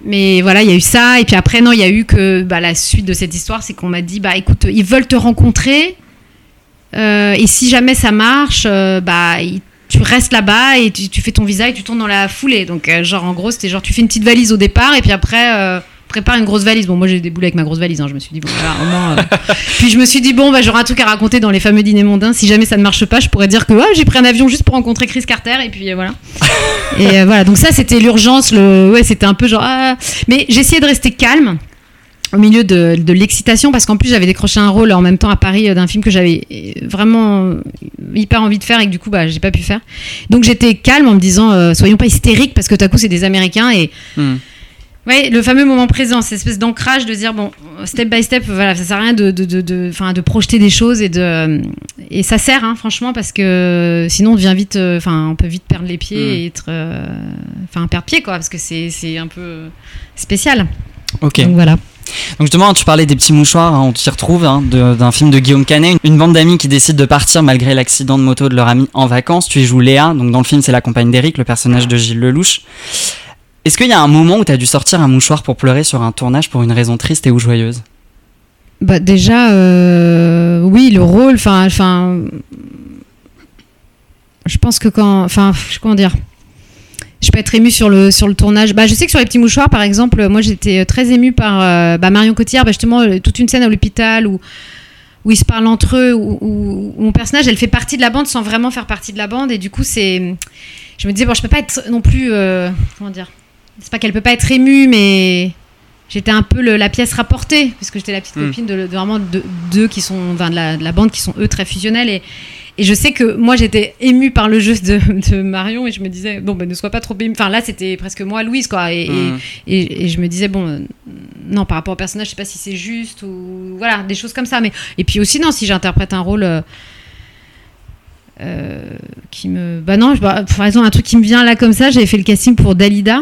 mais voilà, il y a eu ça. Et puis après, non, il y a eu que bah, la suite de cette histoire, c'est qu'on m'a dit, bah écoute, ils veulent te rencontrer. euh, et si jamais ça marche, bah ils- tu restes là-bas et tu, tu fais ton visa et tu tournes dans la foulée. Donc, euh, genre, en gros, c'était genre, tu fais une petite valise au départ et puis après, euh, prépare une grosse valise. Bon, moi, j'ai déboulé avec ma grosse valise. hein. Je me suis dit, bon, voilà, au moins. euh. [LAUGHS] puis je me suis dit, bon, bah, j'aurai un truc à raconter dans les fameux dîners mondains. Si jamais ça ne marche pas, je pourrais dire que ouais, j'ai pris un avion juste pour rencontrer Chris Carter et puis voilà. [LAUGHS] et voilà, donc ça, c'était l'urgence. Le... Ouais, c'était un peu genre. ah. Mais j'essayais de rester calme au milieu de, de l'excitation parce qu'en plus j'avais décroché un rôle en même temps à Paris euh, d'un film que j'avais euh, vraiment euh, hyper envie de faire et que du coup bah j'ai pas pu faire donc j'étais calme en me disant euh, soyons pas hystériques parce que tout à coup c'est des américains et Mm. ouais le fameux moment présent cette espèce d'ancrage de dire bon step by step voilà ça sert à rien de de, de, de, de projeter des choses et de et ça sert hein, franchement parce que sinon on devient vite euh, enfin on peut vite perdre les pieds Mm. et être euh, enfin perdre pied quoi parce que c'est c'est un peu spécial Ok. donc voilà Donc justement, tu parlais des petits mouchoirs, hein, on t'y retrouve, hein, d'un film de Guillaume Canet, une bande d'amis qui décide de partir malgré l'accident de moto de leur ami en vacances. Tu y joues Léa, donc dans le film c'est la compagne d'Eric, le personnage de Gilles Lelouch. Est-ce qu'il y a un moment où tu as dû sortir un mouchoir pour pleurer sur un tournage pour une raison triste et ou joyeuse? Bah déjà, euh, oui, le rôle, enfin, enfin, je pense que quand, enfin, comment dire, je peux être émue sur le sur le tournage. Bah, je sais que sur les petits mouchoirs, par exemple, moi j'étais très émue par euh, bah, Marion Cotillard, bah, justement, euh, toute une scène à l'hôpital où où ils se parlent entre eux, où, où- où mon personnage, elle fait partie de la bande sans vraiment faire partie de la bande, et du coup, c'est, je me disais bon, je peux pas être non plus, euh, comment dire, c'est pas qu'elle peut pas être émue, mais j'étais un peu le- la pièce rapportée, parce que j'étais la petite Mm. copine de, de vraiment de- d'eux qui sont, enfin, de la, de la bande qui sont eux très fusionnels et Et je sais que moi, j'étais émue par le jeu de, de Marion et je me disais, bon, ben, ne sois pas trop émue. Enfin, là, c'était presque moi, Louise, quoi. Et, et- et, et je me disais, bon, euh, non, par rapport au personnage, je sais pas si c'est juste ou. Voilà, des choses comme ça. Mais... Et puis aussi, non, si j'interprète un rôle. euh, euh, qui me. Bah non, bah, par exemple, un truc qui me vient là comme ça, j'avais fait le casting pour Dalida,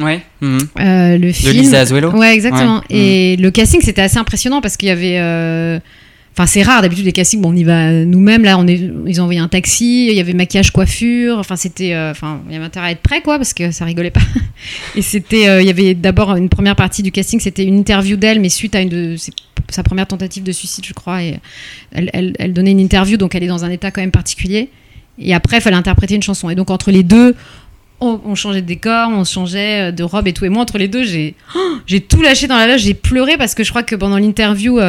Ouais. mhm. euh, le film. Lisa Azuelo Ouais, exactement. Ouais. Et le casting, c'était assez impressionnant parce qu'il y avait. Enfin, c'est rare d'habitude les castings. Bon, on y va nous-mêmes. Là, on est, ils ont envoyé un taxi. Il y avait maquillage, coiffure. Enfin, c'était. euh, Enfin, il y avait intérêt à être prêt, quoi, parce que ça rigolait pas. [LAUGHS] Et c'était. euh, il y avait d'abord une première partie du casting. C'était une interview d'elle, mais suite à une de sa première tentative de suicide, je crois. Et elle, elle, donnait une interview, donc elle est dans un état quand même particulier. Et après, il fallait interpréter une chanson. Et donc entre les deux, on, changeait de décor, on changeait euh, de robe et tout. Et moi, entre les deux, j'ai [GASPS] tout lâché dans la loge. J'ai pleuré parce que je crois que pendant l'interview,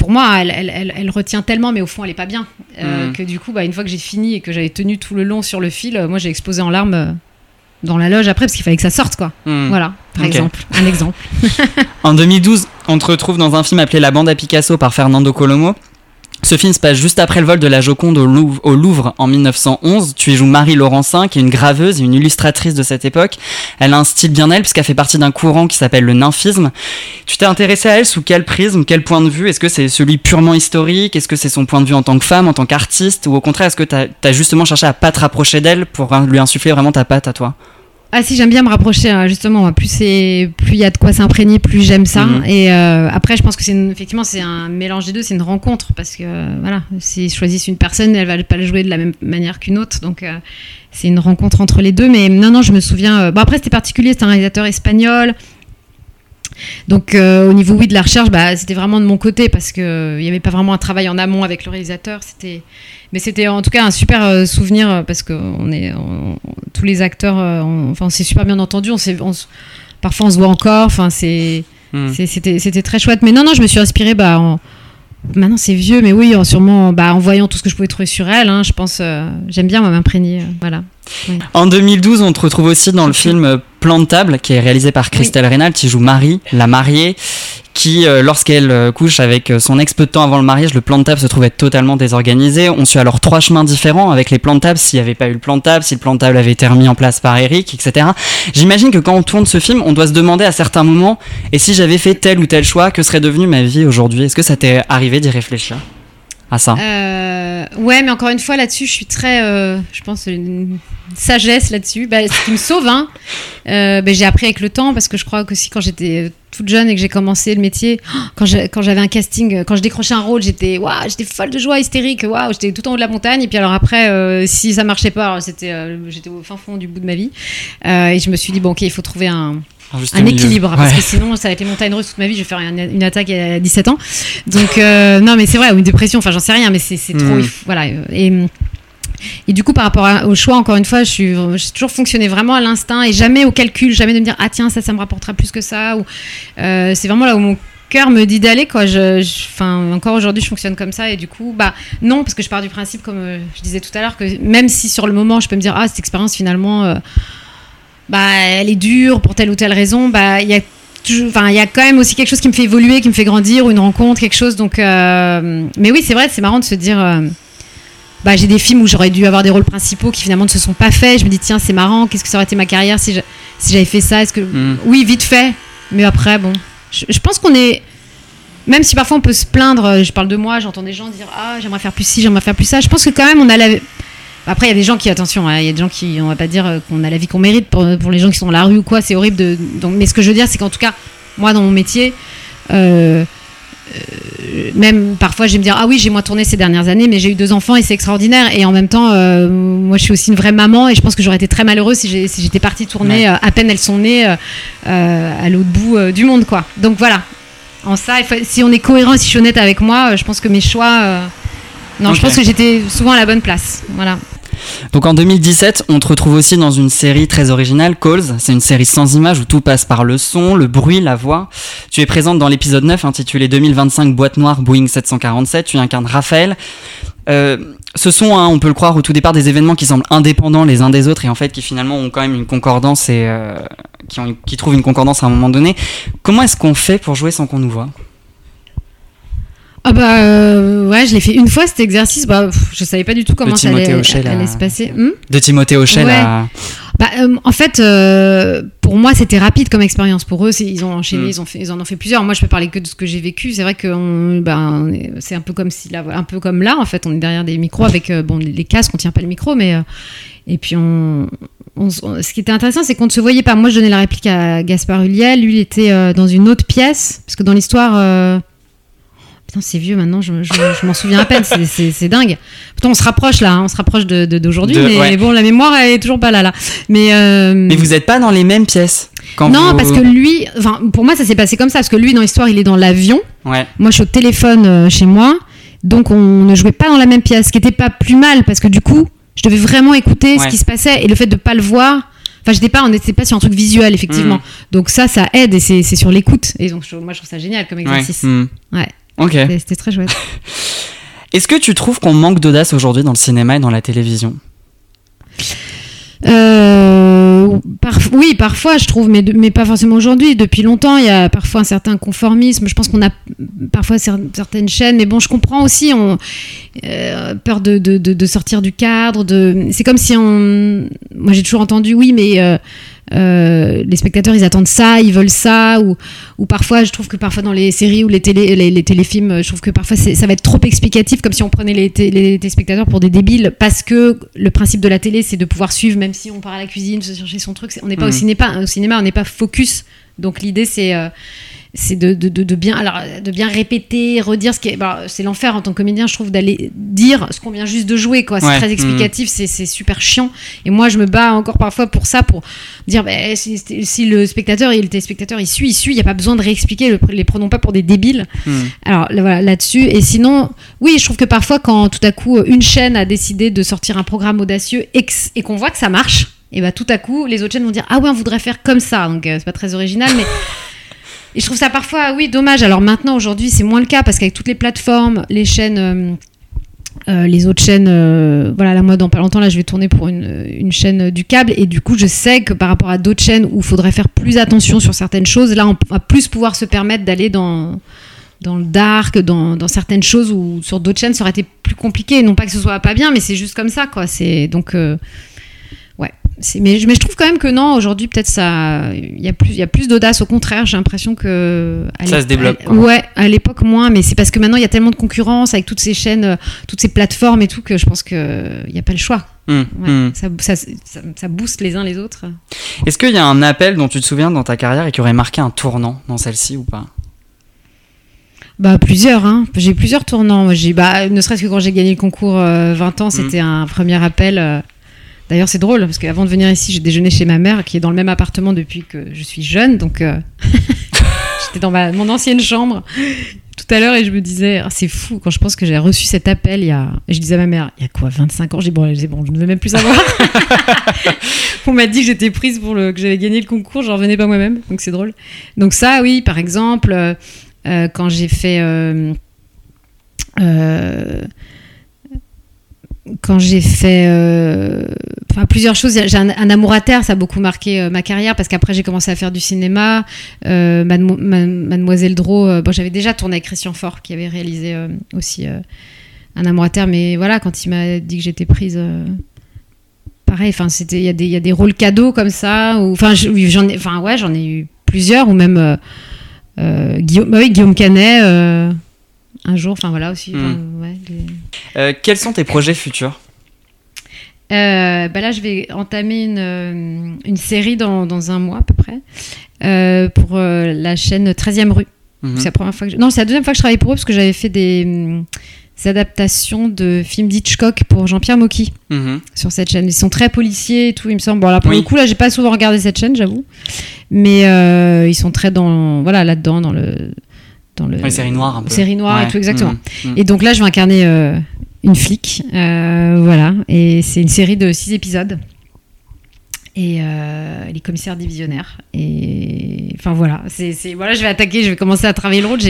pour moi, elle, elle, elle- elle retient tellement, mais au fond, elle est pas bien. Euh, Mhm. Que du coup, bah, une fois que j'ai fini et que j'avais tenu tout le long sur le fil, euh, moi, j'ai explosé en larmes euh, dans la loge après parce qu'il fallait que ça sorte, quoi. Mhm. Voilà, par exemple. Un exemple. [LAUGHS] En 2012, on te retrouve dans un film appelé La bande à Picasso par Fernando Colomo. Ce film se passe juste après le vol de la Joconde au Louvre, en 1911. Tu y joues Marie Laurencin, qui est une graveuse et une illustratrice de cette époque. Elle a un style bien elle, puisqu'elle fait partie d'un courant qui s'appelle le nymphisme. Tu t'es intéressé à elle sous quel prisme, quel point de vue? Est-ce que c'est celui purement historique? Est-ce que c'est son point de vue en tant que femme, en tant qu'artiste? Ou au contraire, est-ce que tu as, justement cherché à pas te rapprocher d'elle pour hein, lui insuffler vraiment ta patte à toi? Ah si j'aime bien me rapprocher hein, justement. Plus c'est plus il y a de quoi s'imprégner plus j'aime ça. Mhm. et euh, après je pense que c'est effectivement c'est un mélange des deux c'est une rencontre. Parce que voilà s'ils choisissent une personne elle va pas le jouer de la même manière qu'une autre. Donc euh, c'est une rencontre entre les deux. Mais non non je me souviens euh, bon après c'était particulier. C'est un réalisateur espagnol donc euh, au niveau oui de la recherche bah, c'était vraiment de mon côté parce que euh, n'y avait pas vraiment un travail en amont avec le réalisateur. C'était mais c'était en tout cas un super euh, souvenir parce que on est on- tous les acteurs on, enfin on s'est super bien entendu. On s'est parfois on se voit encore. Enfin c'est Hmm. c'était c'était très chouette. Mais non non je me suis inspirée bah en- maintenant c'est vieux mais oui en- sûrement bah, en voyant tout ce que je pouvais trouver sur elle hein, je pense euh, j'aime bien m'imprégner euh, voilà En 2012, on te retrouve aussi dans le film euh, Plan de table, qui est réalisé par Christelle Reynal, qui joue Marie, la mariée, qui, euh, lorsqu'elle euh, couche avec son ex peu de temps avant le mariage, le plan de table se trouvait totalement désorganisé. On suit alors trois chemins différents avec les plans de table, s'il n'y avait pas eu le plan de table, si le plan de table avait été remis en place par Eric, etc. J'imagine que quand on tourne ce film, on doit se demander à certains moments, et si j'avais fait tel ou tel choix, que serait devenue ma vie aujourd'hui? Est-ce que ça t'est arrivé d'y réfléchir? À ça Euh, ouais, mais encore une fois, là-dessus, je suis très, euh, je pense, une sagesse là-dessus. Bah, ce qui me sauve, hein. Euh, bah, j'ai appris avec le temps parce que je crois que si quand j'étais toute jeune et que j'ai commencé le métier, [GASPS] quand j'avais un casting, quand je décrochais un rôle, j'étais, waouh, j'étais folle de joie, hystérique, waouh, j'étais tout en haut de la montagne. Et puis alors après, si ça marchait pas, c'était, j'étais au fin fond du bout de ma vie. Et je me suis dit bon, ok, il faut trouver un, un équilibre parce que sinon ça a été montagne russe toute ma vie je vais faire une, une attaque à 17 ans. [LAUGHS] Donc euh, non mais c'est vrai ou une dépression enfin j'en sais rien mais c'est trop Mm. faut- voilà euh, et et du coup par rapport à- au choix encore une fois je suis j'ai toujours fonctionné vraiment à l'instinct et jamais au calcul jamais de me dire ah tiens ça ça me rapportera plus que ça ou euh, c'est vraiment là où mon cœur me dit d'aller quoi. Je enfin encore aujourd'hui je fonctionne comme ça et du coup bah non parce que je pars du principe comme je disais tout à l'heure que même si sur le moment je peux me dire ah cette expérience finalement euh, bah elle est dure pour telle ou telle raison bah il y a enfin il y a quand même aussi quelque chose qui me fait évoluer qui me fait grandir ou une rencontre quelque chose. Donc euh, mais oui c'est vrai c'est marrant de se dire euh, bah j'ai des films où j'aurais dû avoir des rôles principaux qui finalement ne se sont pas faits. Je me dis tiens c'est marrant qu'est-ce que ça aurait été ma carrière si j'avais fait ça? Est-ce que Mm. oui vite fait. Mais après bon je, je pense qu'on est même si parfois on peut se plaindre euh, je parle de moi j'entends des gens dire ah j'aimerais faire plus ci j'aimerais faire plus ça je pense que quand même on a la après, il y a des gens qui, attention, hein, il y a des gens qui, on va pas dire euh, qu'on a la vie qu'on mérite pour, pour les gens qui sont dans la rue ou quoi, c'est horrible. De, donc, mais ce que je veux dire, c'est qu'en tout cas, moi, dans mon métier, euh, euh, même parfois, je vais me dire, ah oui, j'ai moins tourné ces dernières années, mais j'ai eu deux enfants et c'est extraordinaire. Et en même temps, euh, moi, je suis aussi une vraie maman et je pense que j'aurais été très malheureuse si j'étais partie tourner Ouais. à peine elles sont nées à l'autre bout du monde, quoi. Donc voilà. En ça, faut- si on est cohérent si je suis honnête avec moi, je pense que mes choix. Non, je pense que j'étais souvent à la bonne place. Voilà. Donc en 2017, on te retrouve aussi dans une série très originale, Calls. C'est une série sans images où tout passe par le son, le bruit, la voix. Tu es présente dans l'épisode 9 intitulé 2025 Boîte Noire Boeing 747. Tu incarnes Raphaël. Euh, ce sont, hein, on peut le croire, au tout départ des événements qui semblent indépendants les uns des autres et en fait qui finalement ont quand même une concordance et euh, qui, ont, qui trouvent une concordance à un moment donné. Comment est-ce qu'on fait pour jouer sans qu'on nous voit? Ah bah euh, ouais, je l'ai fait une fois cet exercice. Bah, pff, je savais pas du tout comment ça allait, se passer. Hmm De Timothée Hochet, Ouais. là. Bah, euh, en fait, euh, pour moi, c'était rapide comme expérience. Pour eux, ils ont enchaîné, Mm. ils, ont fait, ils en ont fait plusieurs. Moi, je peux parler que de ce que j'ai vécu. C'est vrai que est- c'est un peu comme si là, un peu comme là, en fait, on est derrière des micros avec bon les casques, on tient pas le micro, mais et puis on, on s- on- ce qui était intéressant, c'est qu'on ne se voyait pas. Moi, je donnais la réplique à Gaspard Huliel. Lui, il était dans une autre pièce parce que dans l'histoire. Putain, c'est vieux maintenant, je, je- je m'en souviens à peine, c'est- dingue. Pourtant, on se rapproche là, hein, on se rapproche de- d'aujourd'hui, De- mais ouais. bon, la mémoire, elle est toujours pas là, là. Mais, euh, Mais vous n'êtes pas dans les mêmes pièces quand non, vous- parce que lui, pour moi, ça s'est passé comme ça, parce que lui, dans l'histoire, il est dans l'avion. Ouais. Moi, je suis au téléphone euh, chez moi, donc on ne jouait pas dans la même pièce, ce qui était pas plus mal, parce que du coup, je devais vraiment écouter ce qui se passait et le fait de pas le voir. Enfin, j'étais pas, on n'était pas sur un truc visuel, effectivement. Mhm. Donc ça, ça aide et c'est sur l'écoute. Et donc, je- moi, je trouve ça génial comme exercice. Hmm. Ouais. Ok. C'était très chouette. [LAUGHS] Est-ce que tu trouves qu'on manque d'audace aujourd'hui dans le cinéma et dans la télévision? Euh, par- oui, parfois, je trouve, mais, pas forcément aujourd'hui. Depuis longtemps, il y a parfois un certain conformisme. Je pense qu'on a parfois cer- certaines chaînes, mais bon, je comprends aussi. On, euh, peur de, de, de- de sortir du cadre. De... C'est comme si on. Moi, j'ai toujours entendu, oui, mais. euh, euh, les spectateurs ils attendent ça, ils veulent ça, ou, ou parfois je trouve que parfois dans les séries ou les, télé, les, les téléfilms, je trouve que parfois ça va être trop explicatif, comme si on prenait les, té- les téléspectateurs pour des débiles, parce que le principe de la télé c'est de pouvoir suivre, même si on part à la cuisine, se chercher son truc, on n'est pas au, Mhm. cinéma, au cinéma, on n'est pas focus. Donc l'idée c'est euh, c'est de, de, de, de bien alors de bien répéter, redire ce qui est bah, c'est l'enfer en tant que comédien, je trouve d'aller dire ce qu'on vient juste de jouer quoi. C'est Ouais. très explicatif, c'est c'est super chiant. Et moi je me bats encore parfois pour ça pour dire bah, si, si le spectateur et le téléspectateur il suit, il suit, il n'y a pas besoin de réexpliquer, le- les prenons pas pour des débiles. Hmm. Alors là, voilà là-dessus. Et sinon, oui, je trouve que parfois quand tout à coup une chaîne a décidé de sortir un programme audacieux et qu'on voit que ça marche, et bah tout à coup les autres chaînes vont dire ah ouais on voudrait faire comme ça. Donc euh, c'est pas très original, mais et je trouve ça parfois oui dommage. Alors maintenant aujourd'hui c'est moins le cas parce qu'avec toutes les plateformes, les chaînes. euh, euh, les autres chaînes, euh, voilà, là, moi, dans pas longtemps, là, je vais tourner pour une, chaîne du câble, et du coup, je sais que par rapport à d'autres chaînes où il faudrait faire plus attention sur certaines choses, là, on va plus pouvoir se permettre d'aller dans, le dark, dans, certaines choses où sur d'autres chaînes, ça aurait été plus compliqué. Non pas que ce soit pas bien, mais c'est juste comme ça, quoi. C'est donc, ouais. Mais, je- mais je trouve quand même que non, aujourd'hui, peut-être ça, il y a plus, il y a plus d'audace. Au contraire, j'ai l'impression que Ça se développe, à-. Ouais, à l'époque moins, mais c'est parce que maintenant il y a tellement de concurrence avec toutes ces chaînes, euh, toutes ces plateformes et tout que je pense que il y a pas le choix. Ouais, Hmm. ça, ça, ça, ça booste les uns les autres. Est-ce qu'il y a un appel dont tu te souviens dans ta carrière et qui aurait marqué un tournant dans celle-ci ou pas? Bah plusieurs, hein. J'ai plusieurs tournants. Bah, ne serait-ce que quand j'ai gagné le concours euh, 20 ans, c'était un premier appel. euh. D'ailleurs, c'est drôle parce qu'avant de venir ici, j'ai déjeuné chez ma mère qui est dans le même appartement depuis que je suis jeune. Donc, euh, [LAUGHS] j'étais dans ma, mon ancienne chambre tout à l'heure et je me disais, Ah, c'est fou quand je pense que j'ai reçu cet appel il y a. Et je disais à ma mère, il y a quoi, 25 ans J'ai bon, bon, je ne veux même plus savoir. [LAUGHS] On m'a dit que j'étais prise pour le, que j'avais gagné le concours, j'en revenais pas moi-même. Donc, c'est drôle. Donc, ça, oui, par exemple. euh, euh, quand j'ai fait euh, quand j'ai fait euh, enfin plusieurs choses. J'ai un, un amour à terre ça a beaucoup marqué euh, ma carrière parce qu'après j'ai commencé à faire du cinéma. Euh, Mademo- Ma- Mademoiselle Draw euh, bon j'avais déjà tourné avec Christian Faure qui avait réalisé aussi un amour à terre. Mais voilà quand il m'a dit que j'étais prise pareil enfin c'était il y a des il y a des rôles cadeaux comme ça enfin j'en ai enfin ouais j'en ai eu plusieurs ou même Guillaume, bah oui, Guillaume Canet, un jour, enfin voilà aussi. enfin, ouais, les- Euh, Quels sont tes projets futurs? Euh, bah là, je vais entamer une, euh, une série dans, dans un mois à peu près euh, pour euh, la chaîne 13e rue. Mhm. C'est la première fois que je... Non, c'est la deuxième fois que je travaille pour eux parce que j'avais fait des, des adaptations de films d'Hitchcock pour Jean-Pierre Mocky Mhm. sur cette chaîne. Ils sont très policiers et tout, il me semble. Bon, pour Oui. le coup, là, j'ai pas souvent regardé cette chaîne, j'avoue. Mais ils sont très dans, voilà, là-dedans, dans le, dans le. Les séries noires un peu. Séries noires et tout, exactement. Mhm. Et donc là, je vais incarner une flic, euh, voilà. Et c'est une série de six épisodes. Et euh, elle est commissaire divisionnaire. Et enfin voilà, c'est voilà, je vais attaquer, je vais commencer à travailler le rôle.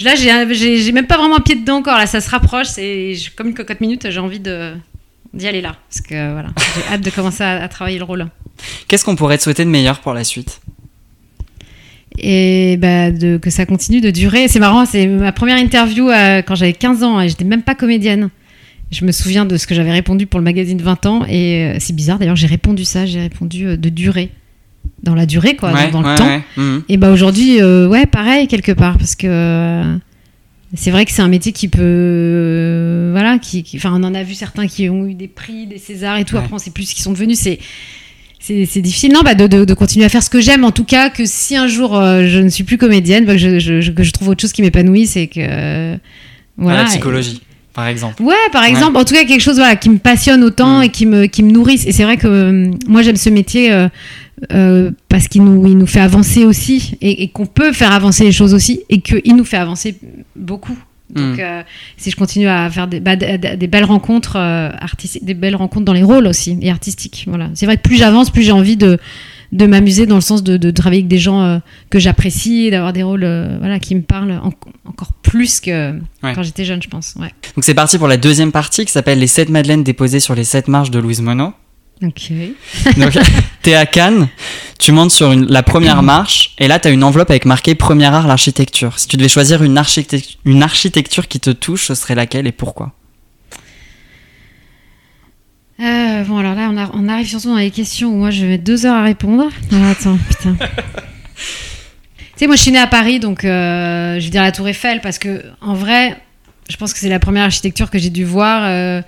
Là, j'ai même pas vraiment un pied dedans encore. Là, ça se rapproche. C'est comme une cocotte minute. J'ai envie de d'y aller là, parce que voilà, j'ai hâte de commencer à, à travailler le rôle. Qu'est-ce qu'on pourrait te souhaiter de meilleur pour la suite? Et bah, de, que ça continue de durer. C'est marrant, c'est ma première interview euh, quand j'avais 15 ans et j'étais même pas comédienne. Je me souviens de ce que j'avais répondu pour le magazine 20 ans et euh, c'est bizarre d'ailleurs, j'ai répondu ça, j'ai répondu euh, de durer. Dans la durée, quoi, Ouais, dans, dans le ouais, temps. ouais. Mhm. Et bah aujourd'hui, euh, ouais, pareil, quelque part, parce que euh, c'est vrai que c'est un métier qui peut. euh, voilà, qui. Enfin, on en a vu certains qui ont eu des prix, des Césars et tout. Après, on sait plus ce qu'ils sont devenus. C'est. C'est difficile, non, bah de, de, de continuer à faire ce que j'aime. En tout cas, que si un jour je ne suis plus comédienne, bah, que, je, je- je- que je trouve autre chose qui m'épanouit, c'est que. voilà. Ah, la psychologie, par exemple. Ouais, par exemple, en tout cas quelque chose voilà, qui me passionne autant Mm. et qui me, qui me nourrisse. Et c'est vrai que euh, moi j'aime ce métier euh, euh, parce qu'il nous, il nous fait avancer aussi et, et qu'on peut faire avancer les choses aussi et qu'il nous fait avancer beaucoup. Donc Mm. si je continue à faire des, bah, des, des belles rencontres artistiques, des belles rencontres dans les rôles aussi et artistiques. Voilà. C'est vrai que plus j'avance, plus j'ai envie de de m'amuser dans le sens de, de travailler avec des gens euh, que j'apprécie, d'avoir des rôles euh, voilà, qui me parlent en- encore plus que Ouais. quand j'étais jeune, je pense. Ouais. Donc c'est parti pour la deuxième partie qui s'appelle Les 7 madeleines déposées sur les 7 marches de Louise Monod. Ok. [LAUGHS] Donc t'es à Cannes, tu montes sur une- la première marche et là t'as une enveloppe avec marqué Premier art l'architecture. Si tu devais choisir une, architecture une architecture qui te touche, ce serait laquelle et pourquoi? Euh, bon, alors là, on, arrive surtout dans les questions où moi je vais mettre deux heures à répondre. Alors, attends, [LAUGHS] putain. tu sais, moi je suis née à Paris, donc euh, je vais dire la Tour Eiffel, parce que en vrai, je pense que c'est la première architecture que j'ai dû voir, euh,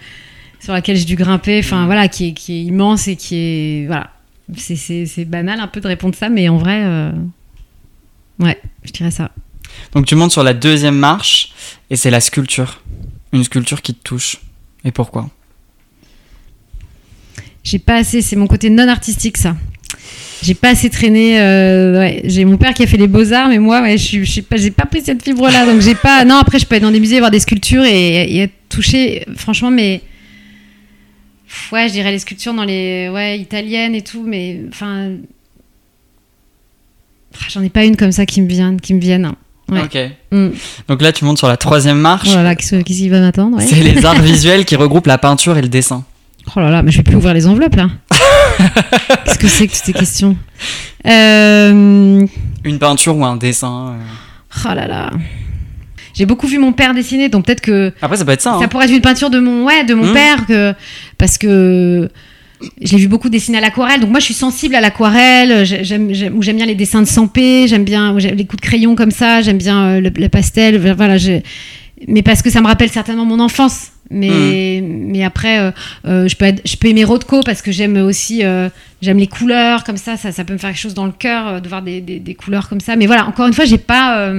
sur laquelle j'ai dû grimper, enfin voilà, qui est, qui est immense et qui est. Voilà. C'est- banal un peu de répondre ça, mais en vrai, ouais, je dirais ça. Donc tu montes sur la deuxième marche et c'est la sculpture. Une sculpture qui te touche. Et pourquoi? J'ai pas assez, c'est mon côté non artistique ça. J'ai pas assez traîné. euh, ouais. J'ai mon père qui a fait les beaux arts, mais moi, ouais, je sais pas, j'ai pas pris cette fibre là, donc j'ai pas. Non, après, je peux être dans des musées voir des sculptures et, et être touchée. Franchement, mais ouais, je dirais les sculptures dans les ouais italiennes et tout, mais enfin, Ah, j'en ai pas une comme ça qui me vient, qui me vienne. Ouais. Ok. Mm. Donc là tu montes sur la troisième marche. Oh là là, qu'est-ce qu'est-ce qui va m'attendre ouais. C'est les arts [LAUGHS] visuels qui regroupent la peinture et le dessin. Oh là là, mais je vais plus ouvrir les enveloppes là. [LAUGHS] Qu'est-ce que c'est que toutes ces questions Euh, Une peinture ou un dessin. euh. Oh là là. J'ai beaucoup vu mon père dessiner, donc peut-être que Après ça peut être ça. ça hein. pourrait être une peinture de mon, ouais, de mon Mhm. père, que, parce que je l'ai vu beaucoup dessiner à l'aquarelle. Donc moi, je suis sensible à l'aquarelle. j'ai- J'aime, j'aime, ou j'aime bien les dessins de Sampé, j'aime bien les coups de crayon comme ça, j'aime bien euh, le, le pastel. Voilà, j'ai- mais parce que ça me rappelle certainement mon enfance. Mais, mais après, euh, euh, je, peux être- je peux aimer Rothko parce que j'aime aussi euh, j'aime les couleurs comme ça, ça. Ça peut me faire quelque chose dans le cœur de voir des, des- des couleurs comme ça. Mais voilà, encore une fois, j'ai pas.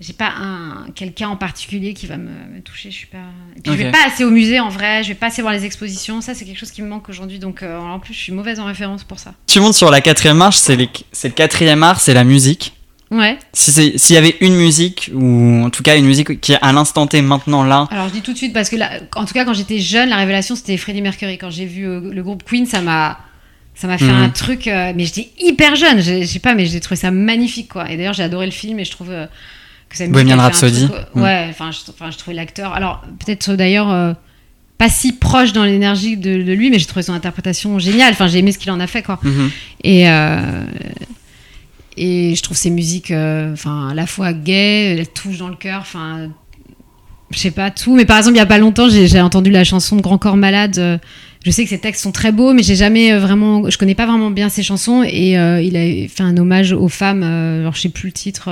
j'ai pas un quelqu'un en particulier qui va me, me toucher. Je suis pas. Et puis je vais pas assez au musée en vrai. Je vais pas assez voir les expositions. Ça c'est quelque chose qui me manque aujourd'hui. Donc en plus je suis mauvaise en référence pour ça. Tu montes sur la quatrième marche, c'est les- c'est le quatrième art, c'est la musique. Ouais. Si S'il y avait une musique, ou en tout cas une musique qui est à l'instant T maintenant là, Alors je dis tout de suite parce que là, en tout cas quand j'étais jeune, la révélation c'était Freddie Mercury. Quand j'ai vu euh, le groupe Queen, ça m'a ça m'a fait Mhm. un truc. euh, mais j'étais hyper jeune. Je je sais pas, mais j'ai trouvé ça magnifique quoi. Et d'ailleurs j'ai adoré le film et je trouve. euh, que musique, Bohemian Rhapsody. truc, euh, Ouais. Enfin je, enfin, je trouvais l'acteur. Alors peut-être d'ailleurs. pas si proche dans l'énergie de, de lui, mais j'ai trouvé son interprétation géniale. Enfin, j'ai aimé ce qu'il en a fait, quoi. mhm. Et, et je trouve ses musiques, euh, enfin, à la fois gaies, elles touchent dans le cœur, enfin, je sais pas tout. Mais par exemple, il y a pas longtemps, j'ai entendu la chanson de Grand Corps Malade. euh, Je sais que ses textes sont très beaux, mais j'ai jamais euh, vraiment, je connais pas vraiment bien ses chansons. Et il a fait un hommage aux femmes. euh, alors je sais plus le titre.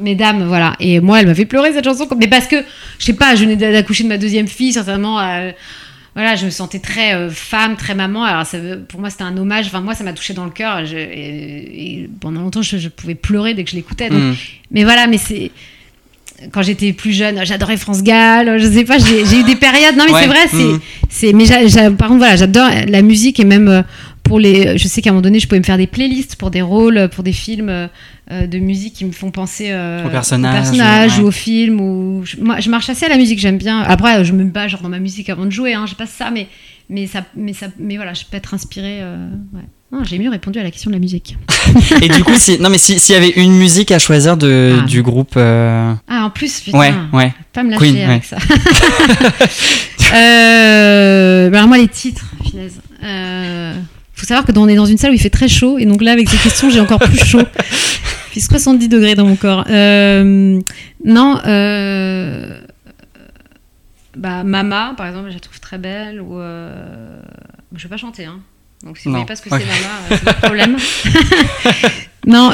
Mesdames, voilà. Et moi, elle m'a fait pleurer cette chanson. Mais parce que je sais pas, je venais d'accoucher de ma deuxième fille, certainement. Voilà, je me sentais très euh, femme, très maman. Alors, ça, pour moi, c'était un hommage. Enfin, moi, ça m'a touché dans le cœur. Je- Et, et pendant longtemps, je, je pouvais pleurer dès que je l'écoutais. Mhm. Mais voilà, mais c'est. Quand j'étais plus jeune, j'adorais France Gall. Je sais pas, j'ai eu des périodes. Non, mais Ouais, c'est vrai, c'est. mhm. c'est mais par contre, voilà, j'adore la musique et même euh, pour les. Je sais qu'à un moment donné, je pouvais me faire des playlists pour des rôles, pour des films euh, de musique qui me font penser euh, Au personnage, personnage ouais. ou au film. Ou je, moi, je marche assez à la musique, j'aime bien. Après, je me bats genre dans ma musique avant de jouer. Hein, j'ai pas ça, mais mais ça, mais ça, mais voilà, je peux être inspirée. euh, ouais. Non, j'ai mieux répondu à la question de la musique. [LAUGHS] Et du coup, si, non mais si- s'il y avait une musique à choisir de, Ah. du groupe, euh, Ah, en plus, putain. ouais, ouais. Pas me lâcher Queen, avec ça. [LAUGHS] euh, bah alors moi, les titres, finaise. Euh, faut savoir que dans- on est dans une salle où il fait très chaud, et donc là, avec ces questions, j'ai encore plus chaud. [LAUGHS] Fait 70 degrés dans mon corps. Euh, non, euh, bah, Mama, par exemple, je la trouve très belle, ou. euh, je vais pas chanter, hein. Donc si vous Non. voyez pas ce que c'est Mama, euh, c'est votre problème. [LAUGHS] non,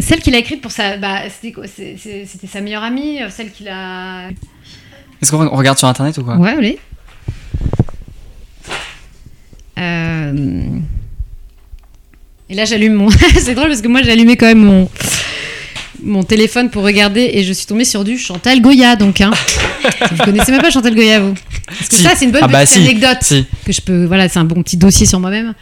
celle qu'il a écrite pour sa. Bah, c'était sa meilleure amie, celle qu'il a. Est-ce qu'on regarde sur internet ou quoi? Ouais, allez. Euh, Et là, j'allume mon. [LAUGHS] c'est drôle parce que moi, allumé quand même mon mon téléphone pour regarder et je suis tombée sur du Chantal Goya donc hein. [LAUGHS] vous connaissez même pas Chantal Goya vous? Parce que Si. ça c'est une bonne Ah bah petite si. anecdote Si. que je peux voilà c'est un bon petit dossier sur moi-même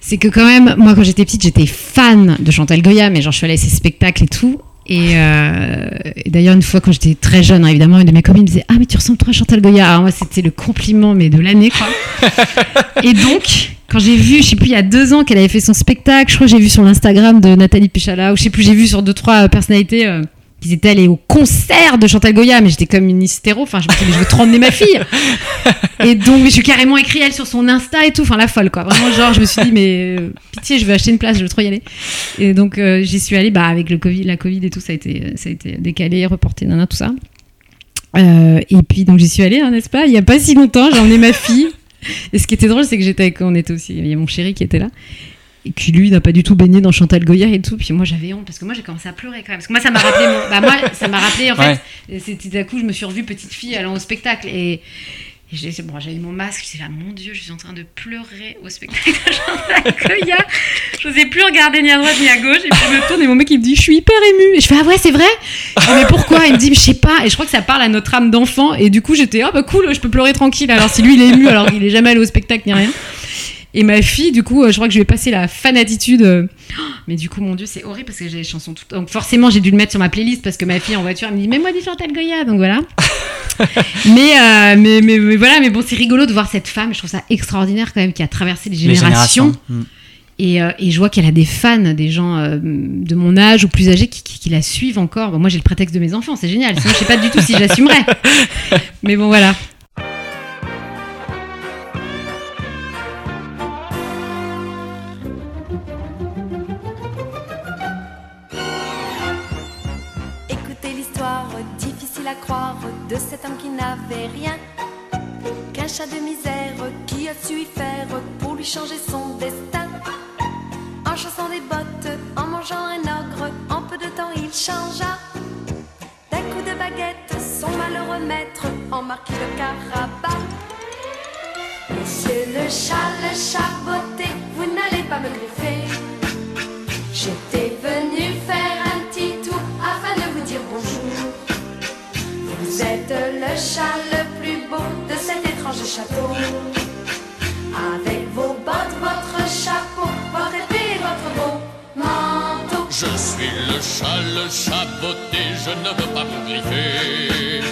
c'est que quand même moi quand j'étais petite j'étais fan de Chantal Goya mais genre je suis allée à ses spectacles et tout et, euh, et d'ailleurs une fois quand j'étais très jeune hein, évidemment une de mes copines me disait ah mais tu ressembles trop à Chantal Goya alors moi c'était le compliment mais de l'année quoi. [LAUGHS] Et donc quand j'ai vu je sais plus il y a deux ans qu'elle avait fait son spectacle je crois que j'ai vu sur l'Instagram de Nathalie Péchala ou je sais plus j'ai vu sur deux trois personnalités euh, qu'ils étaient allés au concert de Chantal Goya, mais j'étais comme une hystéro. Enfin, je me suis dit, mais je veux trop emmener ma fille. [LAUGHS] Et donc, je suis carrément écrit elle sur son Insta et tout. Enfin, la folle, quoi. Vraiment, genre, je me suis dit, mais euh, pitié, je veux acheter une place, je veux trop y aller. Et donc, euh, j'y suis allée, bah, avec le Covid, la Covid et tout, ça a été, ça a été décalé, reporté, nana, tout ça. Euh, et puis, donc, j'y suis allée, hein, n'est-ce pas? Il y a pas si longtemps, j'ai emmené ma fille. Et ce qui était drôle, c'est que j'étais avec, on était aussi, il y a mon chéri qui était là. Et qui lui n'a pas du tout baigné dans Chantal Goya et tout. Puis moi j'avais honte parce que moi j'ai commencé à pleurer quand même. Parce que moi ça m'a rappelé, mon- bah moi ça m'a rappelé en fait. Ouais. c'est tout à coup je me suis revue petite fille allant au spectacle et, et j'ai c'est bon j'avais mon masque. J'étais là mon Dieu je suis en train de pleurer au spectacle de Chantal Goya. Je n'osais plus regarder ni à droite ni à gauche et puis je me tourne et mon mec il me dit je suis hyper émue. Et je fais ah ouais c'est vrai? Mais pourquoi? Il me dit je sais pas. Et je crois que ça parle à notre âme d'enfant et du coup j'étais ah bah cool je peux pleurer tranquille. Alors si lui il est ému alors qu'il est jamais allé au spectacle ni rien. Et ma fille, du coup, euh, je crois que je vais passer la fanatitude. euh, oh, Mais du coup, mon Dieu, c'est horrible parce que j'ai les chansons toutes. Donc forcément, j'ai dû le mettre sur ma playlist parce que ma fille en voiture, elle me dit Mais moi, dis Chantal Goya. Donc voilà. [LAUGHS] mais, euh, mais, mais, mais voilà, mais bon, c'est rigolo de voir cette femme. Je trouve ça extraordinaire quand même qui a traversé les Les générations. générations. Mm. Et, euh, et je vois qu'elle a des fans, des gens euh, de mon âge ou plus âgés qui, qui- qui la suivent encore. Bon, moi, j'ai le prétexte de mes enfants, c'est génial. Sinon, je sais pas du tout si j'assumerais. [LAUGHS] Mais bon, voilà. Difficile à croire de cet homme qui n'avait rien qu'un chat de misère qui a su y faire pour lui changer son destin. En chaussant des bottes, en mangeant un ogre, en peu de temps il changea. D'un coup de baguette, son malheureux maître en marquit le carabat. Monsieur le chat, le chat botté, vous n'allez pas me griffer. J'étais venu faire chat le plus beau de cet étrange château. Avec vos bottes, votre chapeau, votre épée et votre beau manteau. Je suis le chat, le chat botté, je ne veux pas vous griffer.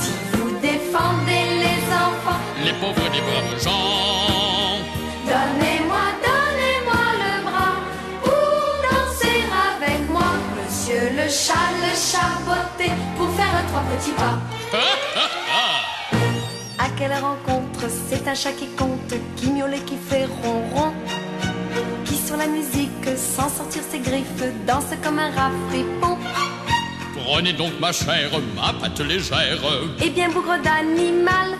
Si vous défendez les enfants, Les pauvres des braves gens, pour faire trois petits pas. [LAUGHS] À quelle rencontre C'est un chat qui compte, qui miaule et qui fait ronron. Qui sur la musique, sans sortir ses griffes, danse comme un rat fripon. prenez donc ma chère, ma patte légère. Et bien bougre d'animal.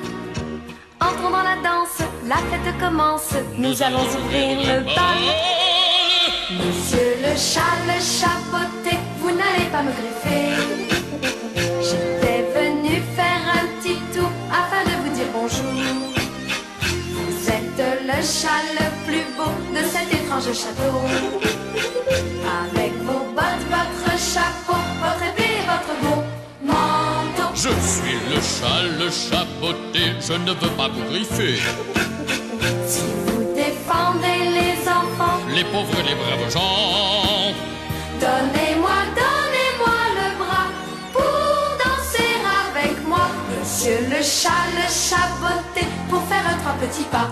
Entrons dans la danse, la fête commence. Nous allons ouvrir le bal. Monsieur le chat, le chat botté, vous n'allez pas me griffer. J'étais venu faire un petit tour afin de vous dire bonjour. Vous êtes le chat le plus beau de cet étrange château. Avec vos bottes, votre chapeau, votre épée et votre beau manteau. Je suis le chat, le chat botté, je ne veux pas vous griffer. Les pauvres les braves gens, donnez-moi, donnez-moi le bras pour danser avec moi. Monsieur le chat, le chat botté, pour faire trois petits pas.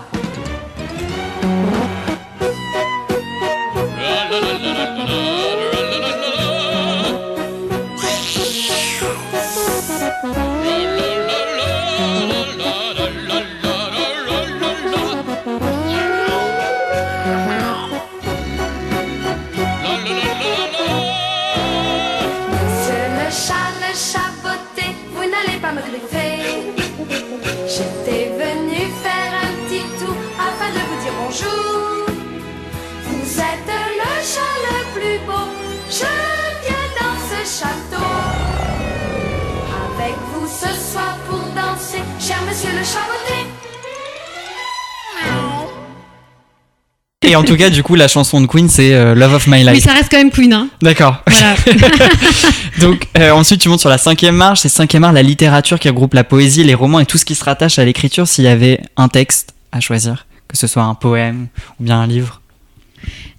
Et en tout cas, du coup, la chanson de Queen, c'est euh, Love of My Mais Life. ça reste quand même Queen, hein. D'accord. Voilà. [LAUGHS] Donc, euh, ensuite, tu montes sur la cinquième marche. C'est cinquième marche, la littérature qui regroupe la poésie, les romans et tout ce qui se rattache à l'écriture. S'il y avait un texte à choisir, que ce soit un poème ou bien un livre.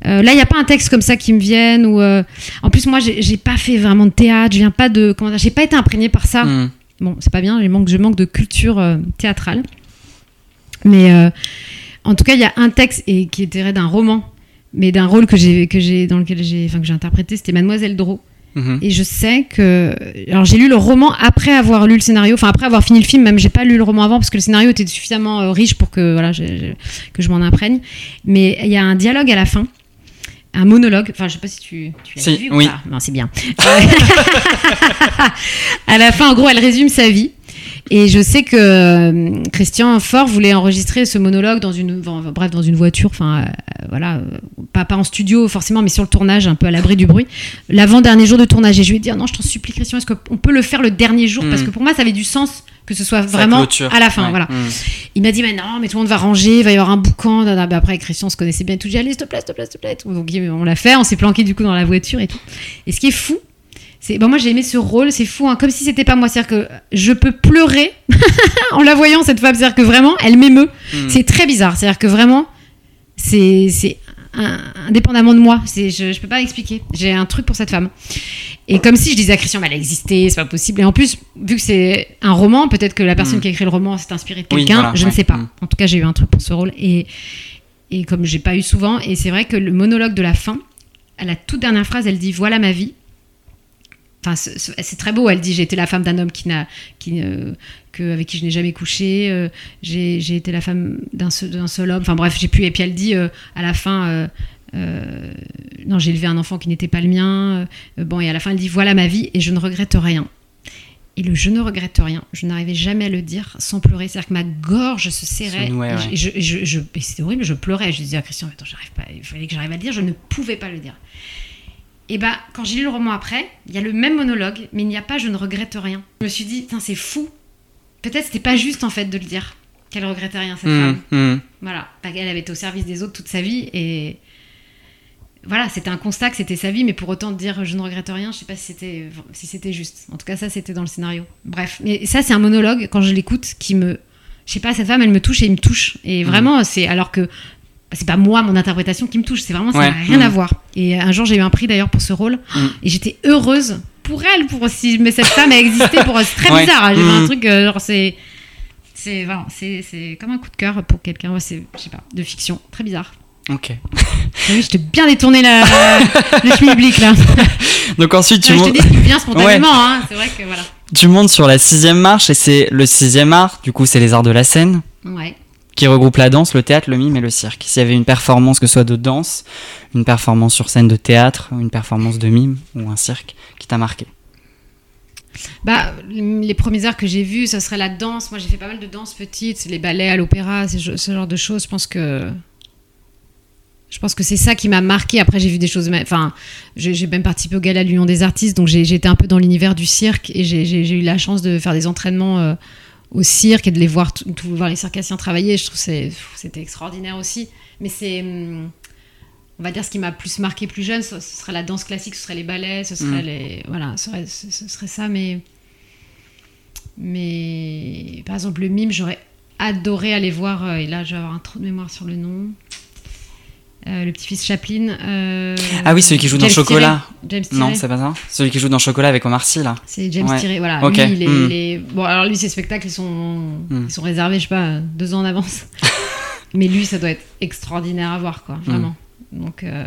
Euh, là, il n'y a pas un texte comme ça qui me vienne. Ou, En plus, moi, j'ai pas fait vraiment de théâtre. Je viens pas de. Comment J'ai pas été imprégnée par ça. Hmm. Bon, c'est pas bien, je manque, je manque de culture euh, théâtrale. Mais euh, en tout cas, il y a un texte et, qui est tiré d'un roman, mais d'un rôle que j'ai, que j'ai, dans lequel j'ai, enfin, que j'ai interprété, c'était Mademoiselle Drault. Mhm. Et je sais que. Alors, j'ai lu le roman après avoir lu le scénario, enfin, après avoir fini le film, même, j'ai pas lu le roman avant parce que le scénario était suffisamment euh, riche pour que, voilà, je, je- que je m'en imprègne. Mais il y a un dialogue à la fin. Un monologue, enfin je sais pas si tu, tu l'as vu ou oui. pas. Non, c'est bien. [LAUGHS] à la fin, en gros, elle résume sa vie. Et je sais que euh, Christian Fort voulait enregistrer ce monologue dans une, enfin, bref, dans une voiture, enfin euh, voilà, euh, pas, pas en studio forcément, mais sur le tournage, un peu à l'abri du bruit. L'avant-dernier jour de tournage, et je lui ai dit, Ah non, je t'en supplie Christian, est-ce qu'on peut le faire le dernier jour? Parce Mm. que pour moi, ça avait du sens que ce soit vraiment à la fin, Ouais. voilà. Hmm. Il m'a dit, mais non, mais tout le monde va ranger, il va y avoir un boucan. Bah, après, Christian se connaissait bien, tout dit, allez, s'il te plaît, s'il te plaît, s'il te plaît. Donc, on l'a fait, on s'est planqué du coup dans la voiture et tout. Et ce qui est fou, c'est, bon, moi j'ai aimé ce rôle, c'est fou, hein, comme si c'était pas moi. C'est-à-dire que je peux pleurer [LAUGHS] en la voyant, cette femme. C'est-à-dire que vraiment, elle m'émeut. Hmm. C'est très bizarre. C'est-à-dire que vraiment, c'est un- indépendamment de moi. C'est, je, je peux pas expliquer. J'ai un truc pour cette femme. Et comme si je disais à Christian, elle a existé, c'est pas possible. Et en plus, vu que c'est un roman, peut-être que la personne Mm. qui a écrit le roman s'est inspirée de Oui, quelqu'un, voilà, je ouais. ne sais pas. Mm. En tout cas, j'ai eu un truc pour ce rôle. Et, et comme j'ai pas eu souvent, et c'est vrai que le monologue de la fin, à la toute dernière phrase, elle dit Voilà ma vie. Enfin, ce- ce- c'est très beau. Elle dit J'ai été la femme d'un homme qui n'a, qui, euh, que, avec qui je n'ai jamais couché. euh, j'ai, été la femme d'un seul, homme. Enfin bref, j'ai pu. Et puis elle dit euh, à la fin euh, Non, j'ai élevé un enfant qui n'était pas le mien. Euh, bon, et à la fin, elle dit Voilà ma vie et je ne regrette rien. Et le je ne regrette rien, je n'arrivais jamais à le dire sans pleurer. C'est-à-dire que ma gorge se serrait. Et ouais. je- et je- je- je- et c'était horrible, je pleurais. Je disais à Christian Attends, j'arrive pas, il fallait que j'arrive à le dire. Je ne pouvais pas le dire. Et bah, quand j'ai lu le roman après, il y a le même monologue, mais il n'y a pas je ne regrette rien. Je me suis dit c'est fou. Peut-être c'était pas juste en fait de le dire qu'elle regrettait rien, cette Hmm, femme. hmm. Voilà, elle avait été au service des autres toute sa vie et voilà, c'était un constat que c'était sa vie, mais pour autant dire je ne regrette rien, je sais pas si c'était si c'était juste. En tout cas, ça c'était dans le scénario. Bref, mais ça c'est un monologue quand je l'écoute qui me, je sais pas, cette femme elle me touche et il me touche et vraiment c'est alors que c'est pas moi mon interprétation qui me touche, c'est vraiment ça Ouais. n'a rien à voir. Et un jour j'ai eu un prix d'ailleurs pour ce rôle et j'étais heureuse pour elle, pour si mais cette femme a existé, pour c'est très Ouais. bizarre. hein. J'ai vu Mm. un truc euh, genre c'est c'est voilà, c'est c'est comme un coup de cœur pour quelqu'un, ouais, c'est je sais pas, de fiction, très bizarre. Ok. [LAUGHS] Ah oui, je t'ai bien détourné la, le schmilblick là. [LAUGHS] Donc ensuite, tu Non, je montes. te dis vient spontanément, hein. c'est vrai que voilà. Tu montes sur la sixième marche et c'est le sixième art, du coup c'est les arts de la scène, Ouais. Qui regroupe la danse, le théâtre, le mime et le cirque. S'il y avait une performance, que ce soit de danse, une performance sur scène de théâtre, une performance de mime ou un cirque, qui t'a marqué? Bah, les premiers arts que j'ai vus, ça serait la danse. Moi, j'ai fait pas mal de danse petite, les ballets à l'opéra, ce, ce genre de choses. Je pense que. Je pense que c'est ça qui m'a marqué. Après, j'ai vu des choses. Enfin, j'ai même participé au gala de l'Union des artistes, donc été un peu dans l'univers du cirque et j'ai eu la chance de faire des entraînements euh, au cirque et de les voir, tout- tout- voir les circassiens travailler. Je trouve que c'est- c'était extraordinaire aussi. Mais c'est. hum, On va dire ce qui m'a plus marqué plus jeune, ce, ce serait la danse classique, ce serait les ballets, ce serait Mm. les. Voilà, ce serait, ce- ce serait ça, mais. Mais par exemple, le mime, j'aurais adoré aller voir, euh, et là je vais avoir un trou de mémoire sur le nom. Euh, le petit-fils Chaplin. euh, Ah oui, celui qui joue dans Chocolat. James Non, c'est pas ça Celui qui joue dans Chocolat avec Omar Sy, là. C'est James Ouais. Thierry, voilà. Lui, il est, Mm. il est- Bon, alors lui, ses spectacles, ils sont, Mm. ils sont réservés, je sais pas, deux ans en avance. [LAUGHS] Mais lui, ça doit être extraordinaire à voir, quoi, vraiment. Donc, euh,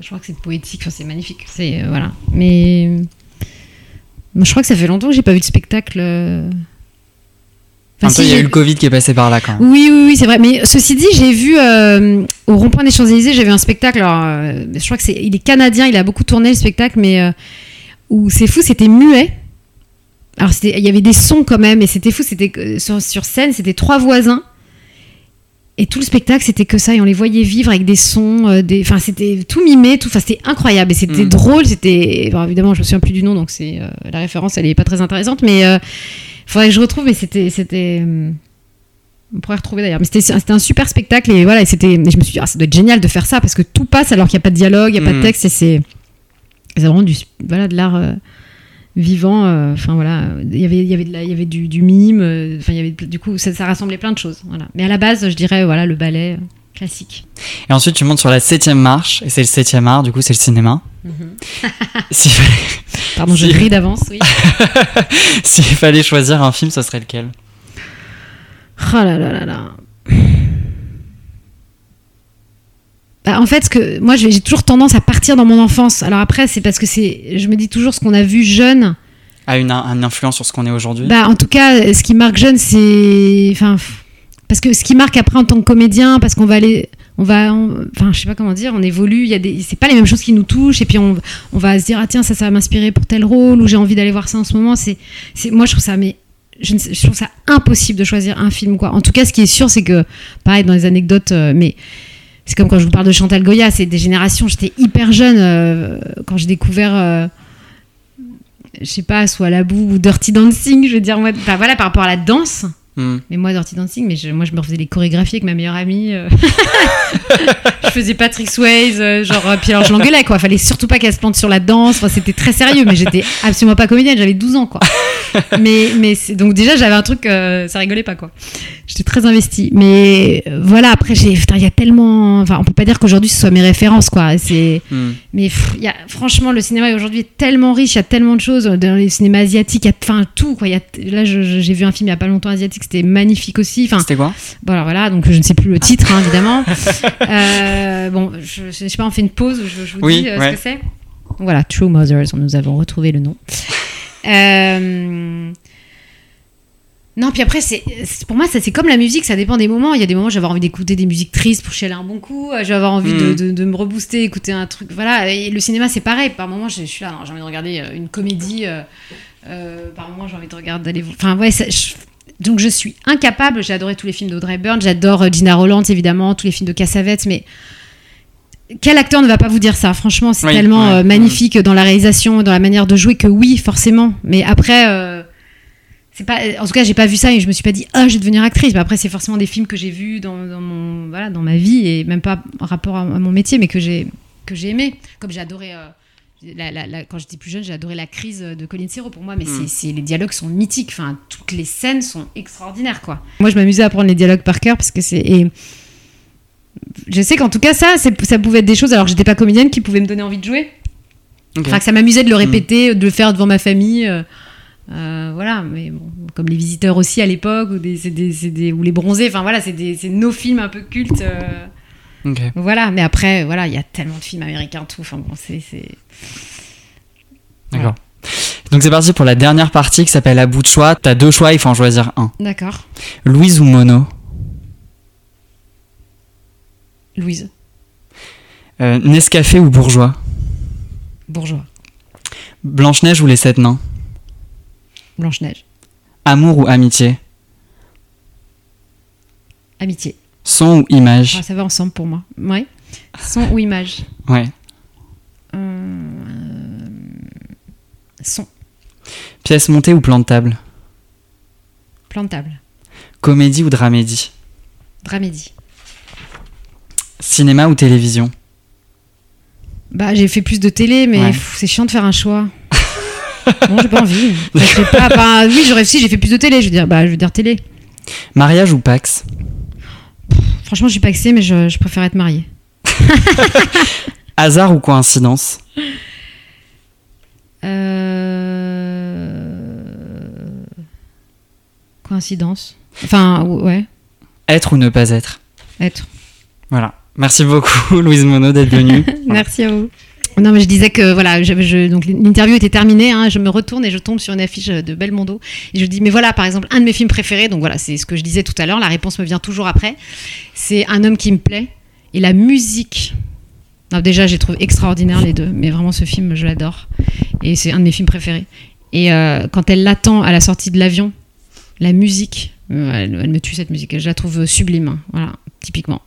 je crois que c'est poétique, enfin, c'est magnifique. C'est, voilà. Mais je crois que ça fait longtemps que j'ai pas vu de spectacle. Enfin, si, il y a j'ai- eu le Covid qui est passé par là, quand même. oui, oui, oui, c'est vrai. Mais ceci dit, j'ai vu euh, au rond-point des Champs-Élysées, j'avais un spectacle. Alors, euh, je crois que c'est, il est canadien, il a beaucoup tourné le spectacle, mais euh, où c'est fou, c'était muet. alors il y avait des sons quand même, et c'était fou. C'était sur scène, c'était trois voisins. Et tout le spectacle, c'était que ça, et on les voyait vivre avec des sons, euh, des, enfin, c'était tout mimé, tout, enfin, c'était incroyable, et c'était Mm. drôle, c'était, bon, évidemment, je me souviens plus du nom, donc c'est euh, la référence, elle est pas très intéressante, mais il faudrait que je retrouve, mais c'était, c'était, hum, on pourrait retrouver d'ailleurs, mais c'était, un super spectacle, et voilà, et c'était, et je me suis dit, ah, ça doit être génial de faire ça, parce que tout passe alors qu'il n'y a pas de dialogue, il n'y a pas de Mm. texte, et c'est, c'est vraiment du, voilà, de l'art. euh, vivant euh, enfin voilà il y avait il y avait de la- il y avait du, du mime euh, enfin il y avait du coup ça, ça rassemblait plein de choses voilà. Mais à la base je dirais voilà le ballet euh, classique. Et ensuite, tu montes sur la septième marche, et c'est le septième art, du coup, c'est le cinéma. [LAUGHS] Fallait, pardon je ris d'avance oui. [LAUGHS] S'il fallait choisir un film, ce serait lequel? Oh là là là là en fait, ce que moi j'ai toujours tendance à partir dans mon enfance. Alors après, c'est parce que c'est, je me dis toujours ce qu'on a vu jeune. A une, une influence sur ce qu'on est aujourd'hui? Bah, en tout cas, ce qui marque jeune, c'est. Enfin, parce que ce qui marque après en tant que comédien, parce qu'on va aller. On va. on- Enfin, je sais pas comment dire, on évolue, il y a des. C'est pas les mêmes choses qui nous touchent, et puis on, on va se dire, ah tiens, ça, ça va m'inspirer pour tel rôle, ou j'ai envie d'aller voir ça en ce moment. C'est. c'est- Moi, je trouve ça. Mais. Je, ne sais- je trouve ça impossible de choisir un film, quoi. En tout cas, ce qui est sûr, c'est que. Pareil, dans les anecdotes, euh, mais. C'est comme quand je vous parle de Chantal Goya, c'est des générations. J'étais hyper jeune euh, quand j'ai découvert. euh, je sais pas, soit la boue ou Dirty Dancing, je veux dire, moi, enfin voilà, par rapport à la danse. Hmm. Mais moi, Dirty Dancing, mais je- moi, je me refaisais les chorégraphies avec ma meilleure amie. euh. [LAUGHS] je faisais Patrick Swayze, euh, genre, euh, puis alors je l'engueulais, quoi. Fallait surtout pas qu'elle se plante sur la danse. Enfin, c'était très sérieux, mais j'étais absolument pas comédienne, j'avais 12 ans, quoi. mais, mais donc déjà, j'avais un truc, euh, ça rigolait pas, quoi. J'étais très investie. Mais voilà, après, j'ai, il y a tellement, enfin, on peut pas dire qu'aujourd'hui ce soit mes références, quoi. C'est, Hmm. mais pff, y a, franchement, le cinéma aujourd'hui est tellement riche, il y a tellement de choses. Dans les cinémas asiatiques, il y a enfin, tout. Quoi. Y a, là, j'ai vu un film il y a pas longtemps asiatique, c'était magnifique aussi. Enfin, C'était quoi? Bon, alors voilà, donc je ne sais plus le titre, hein, évidemment. [LAUGHS] Euh, bon, je, je sais pas, on fait une pause, je, je vous Oui, dis euh, ouais. ce que c'est. Voilà, True Mothers, nous avons retrouvé le nom. Euh, Non, puis après, c'est pour moi, ça c'est comme la musique, ça dépend des moments. Il y a des moments où j'avais envie d'écouter des musiques tristes pour chialer un bon coup. Je vais avoir envie de, Mhm. de- de me rebooster, écouter un truc. Voilà, et le cinéma, c'est pareil. Par moments, je, je suis là, j'ai envie de regarder une comédie. euh, euh, par moments, j'ai envie de regarder d'aller. Enfin, ouais, ça- je- donc je suis incapable. J'ai adoré tous les films d'Audrey Byrne, j'adore euh, Gina Roland, évidemment, tous les films de Cassavetes, mais. Quel acteur ne va pas vous dire ça? Franchement, c'est Oui, tellement ouais, euh, magnifique dans la réalisation, dans la manière de jouer que oui, forcément. Mais après, euh, c'est pas. En tout cas, j'ai pas vu ça et je me suis pas dit ah, je vais devenir actrice. Mais après, c'est forcément des films que j'ai vus dans, dans mon voilà dans ma vie et même pas en rapport à, à mon métier, mais que j'ai que j'ai aimé. Comme j'ai adoré. euh, la- la- la- quand j'étais plus jeune, j'ai adoré la crise de Colin Serrault pour moi, mais Mm. c'est les dialogues sont mythiques. Enfin, toutes les scènes sont extraordinaires, quoi. Moi, je m'amusais à apprendre les dialogues par cœur parce que c'est je sais qu'en tout cas ça, ça pouvait être des choses alors j'étais pas comédienne qui pouvaient me donner envie de jouer. Enfin, que ça m'amusait de le répéter, de le faire devant ma famille. euh, euh, voilà, mais bon, comme les visiteurs aussi à l'époque, ou, des, c'est des- c'est des- ou les bronzés, enfin voilà, c'est nos films un peu cultes. euh, Voilà, mais après, voilà, il y a tellement de films américains, tout. Enfin bon, c'est. c'est- D'accord. Donc c'est parti pour la dernière partie qui s'appelle à bout de choix. T'as deux choix, il faut en choisir un. D'accord. Louise ou Mono Louise, Euh, Nescafé ou Bourgeois bourgeois, Blanche-Neige ou les Sept Nains Blanche-Neige, Amour ou amitié amitié. Son ou image Ah, ça va ensemble pour moi. Ouais. Son ou image Ouais. Euh, Son, Pièce montée ou plan de table? Plan de table, Comédie ou dramédie? Dramédie. Cinéma ou télévision? Bah, j'ai fait plus de télé, mais Ouais. c'est chiant de faire un choix. non, j'ai pas envie. [LAUGHS] Pas, oui, j'aurais si j'ai fait plus de télé, je veux dire, bah, je veux dire télé. Mariage ou Pax? Franchement, je suis pas axée, mais je, je préfère être mariée. [LAUGHS] Hasard ou coïncidence Euh... Coïncidence. Enfin, ou- ouais, Être ou ne pas être être. Voilà. Merci beaucoup [LAUGHS] Louise Mono d'être venue. [LAUGHS] Merci à vous. Non, mais je disais que voilà, je, donc l'interview était terminée. hein, je me retourne et je tombe sur une affiche de Belmondo. Et je dis, mais voilà, par exemple, un de mes films préférés. Donc voilà, c'est ce que je disais tout à l'heure. La réponse me vient toujours après. C'est Un homme qui me plaît. Et la musique. Non, déjà, j'ai trouvé extraordinaire les deux. Mais vraiment, ce film, je l'adore. Et c'est un de mes films préférés. Et euh, quand elle l'attend à la sortie de l'avion, la musique, euh, elle, elle me tue cette musique. Je la trouve sublime. hein. Voilà, typiquement.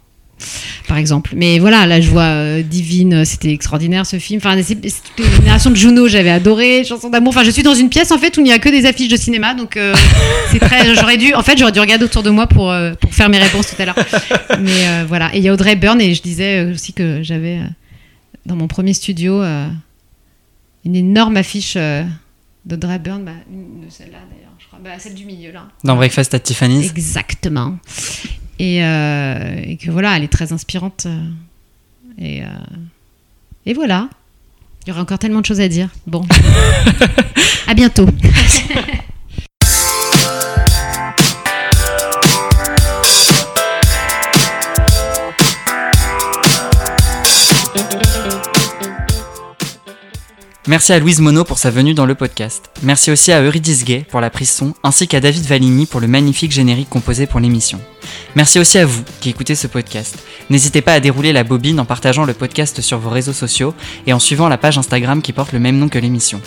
Par exemple. Mais voilà, là je vois euh, Divine, c'était extraordinaire ce film. Enfin, c'est les générations de Juno, j'avais adoré. Chanson d'amour. Enfin, je suis dans une pièce en fait où il n'y a que des affiches de cinéma, donc euh, [LAUGHS] c'est très. J'aurais dû, en fait, j'aurais dû regarder autour de moi pour euh, pour faire mes réponses tout à l'heure. Mais euh, voilà. Et il y a Audrey Byrne et je disais euh, aussi que j'avais euh, dans mon premier studio euh, une énorme affiche euh, d'Audrey Byrne, bah, une de celle-là d'ailleurs, je crois, bah, celle du milieu là. Dans Breakfast at Tiffany's. Exactement. Et, euh, et que voilà, elle est très inspirante. euh, Et, euh, et voilà. Il y aurait encore tellement de choses à dire. Bon. [LAUGHS] à bientôt. [LAUGHS] Merci à Louise Monod pour sa venue dans le podcast. Merci aussi à Eurydice Gay pour la prise son, ainsi qu'à David Valigny pour le magnifique générique composé pour l'émission. Merci aussi à vous qui écoutez ce podcast. N'hésitez pas à dérouler la bobine en partageant le podcast sur vos réseaux sociaux et en suivant la page Instagram qui porte le même nom que l'émission.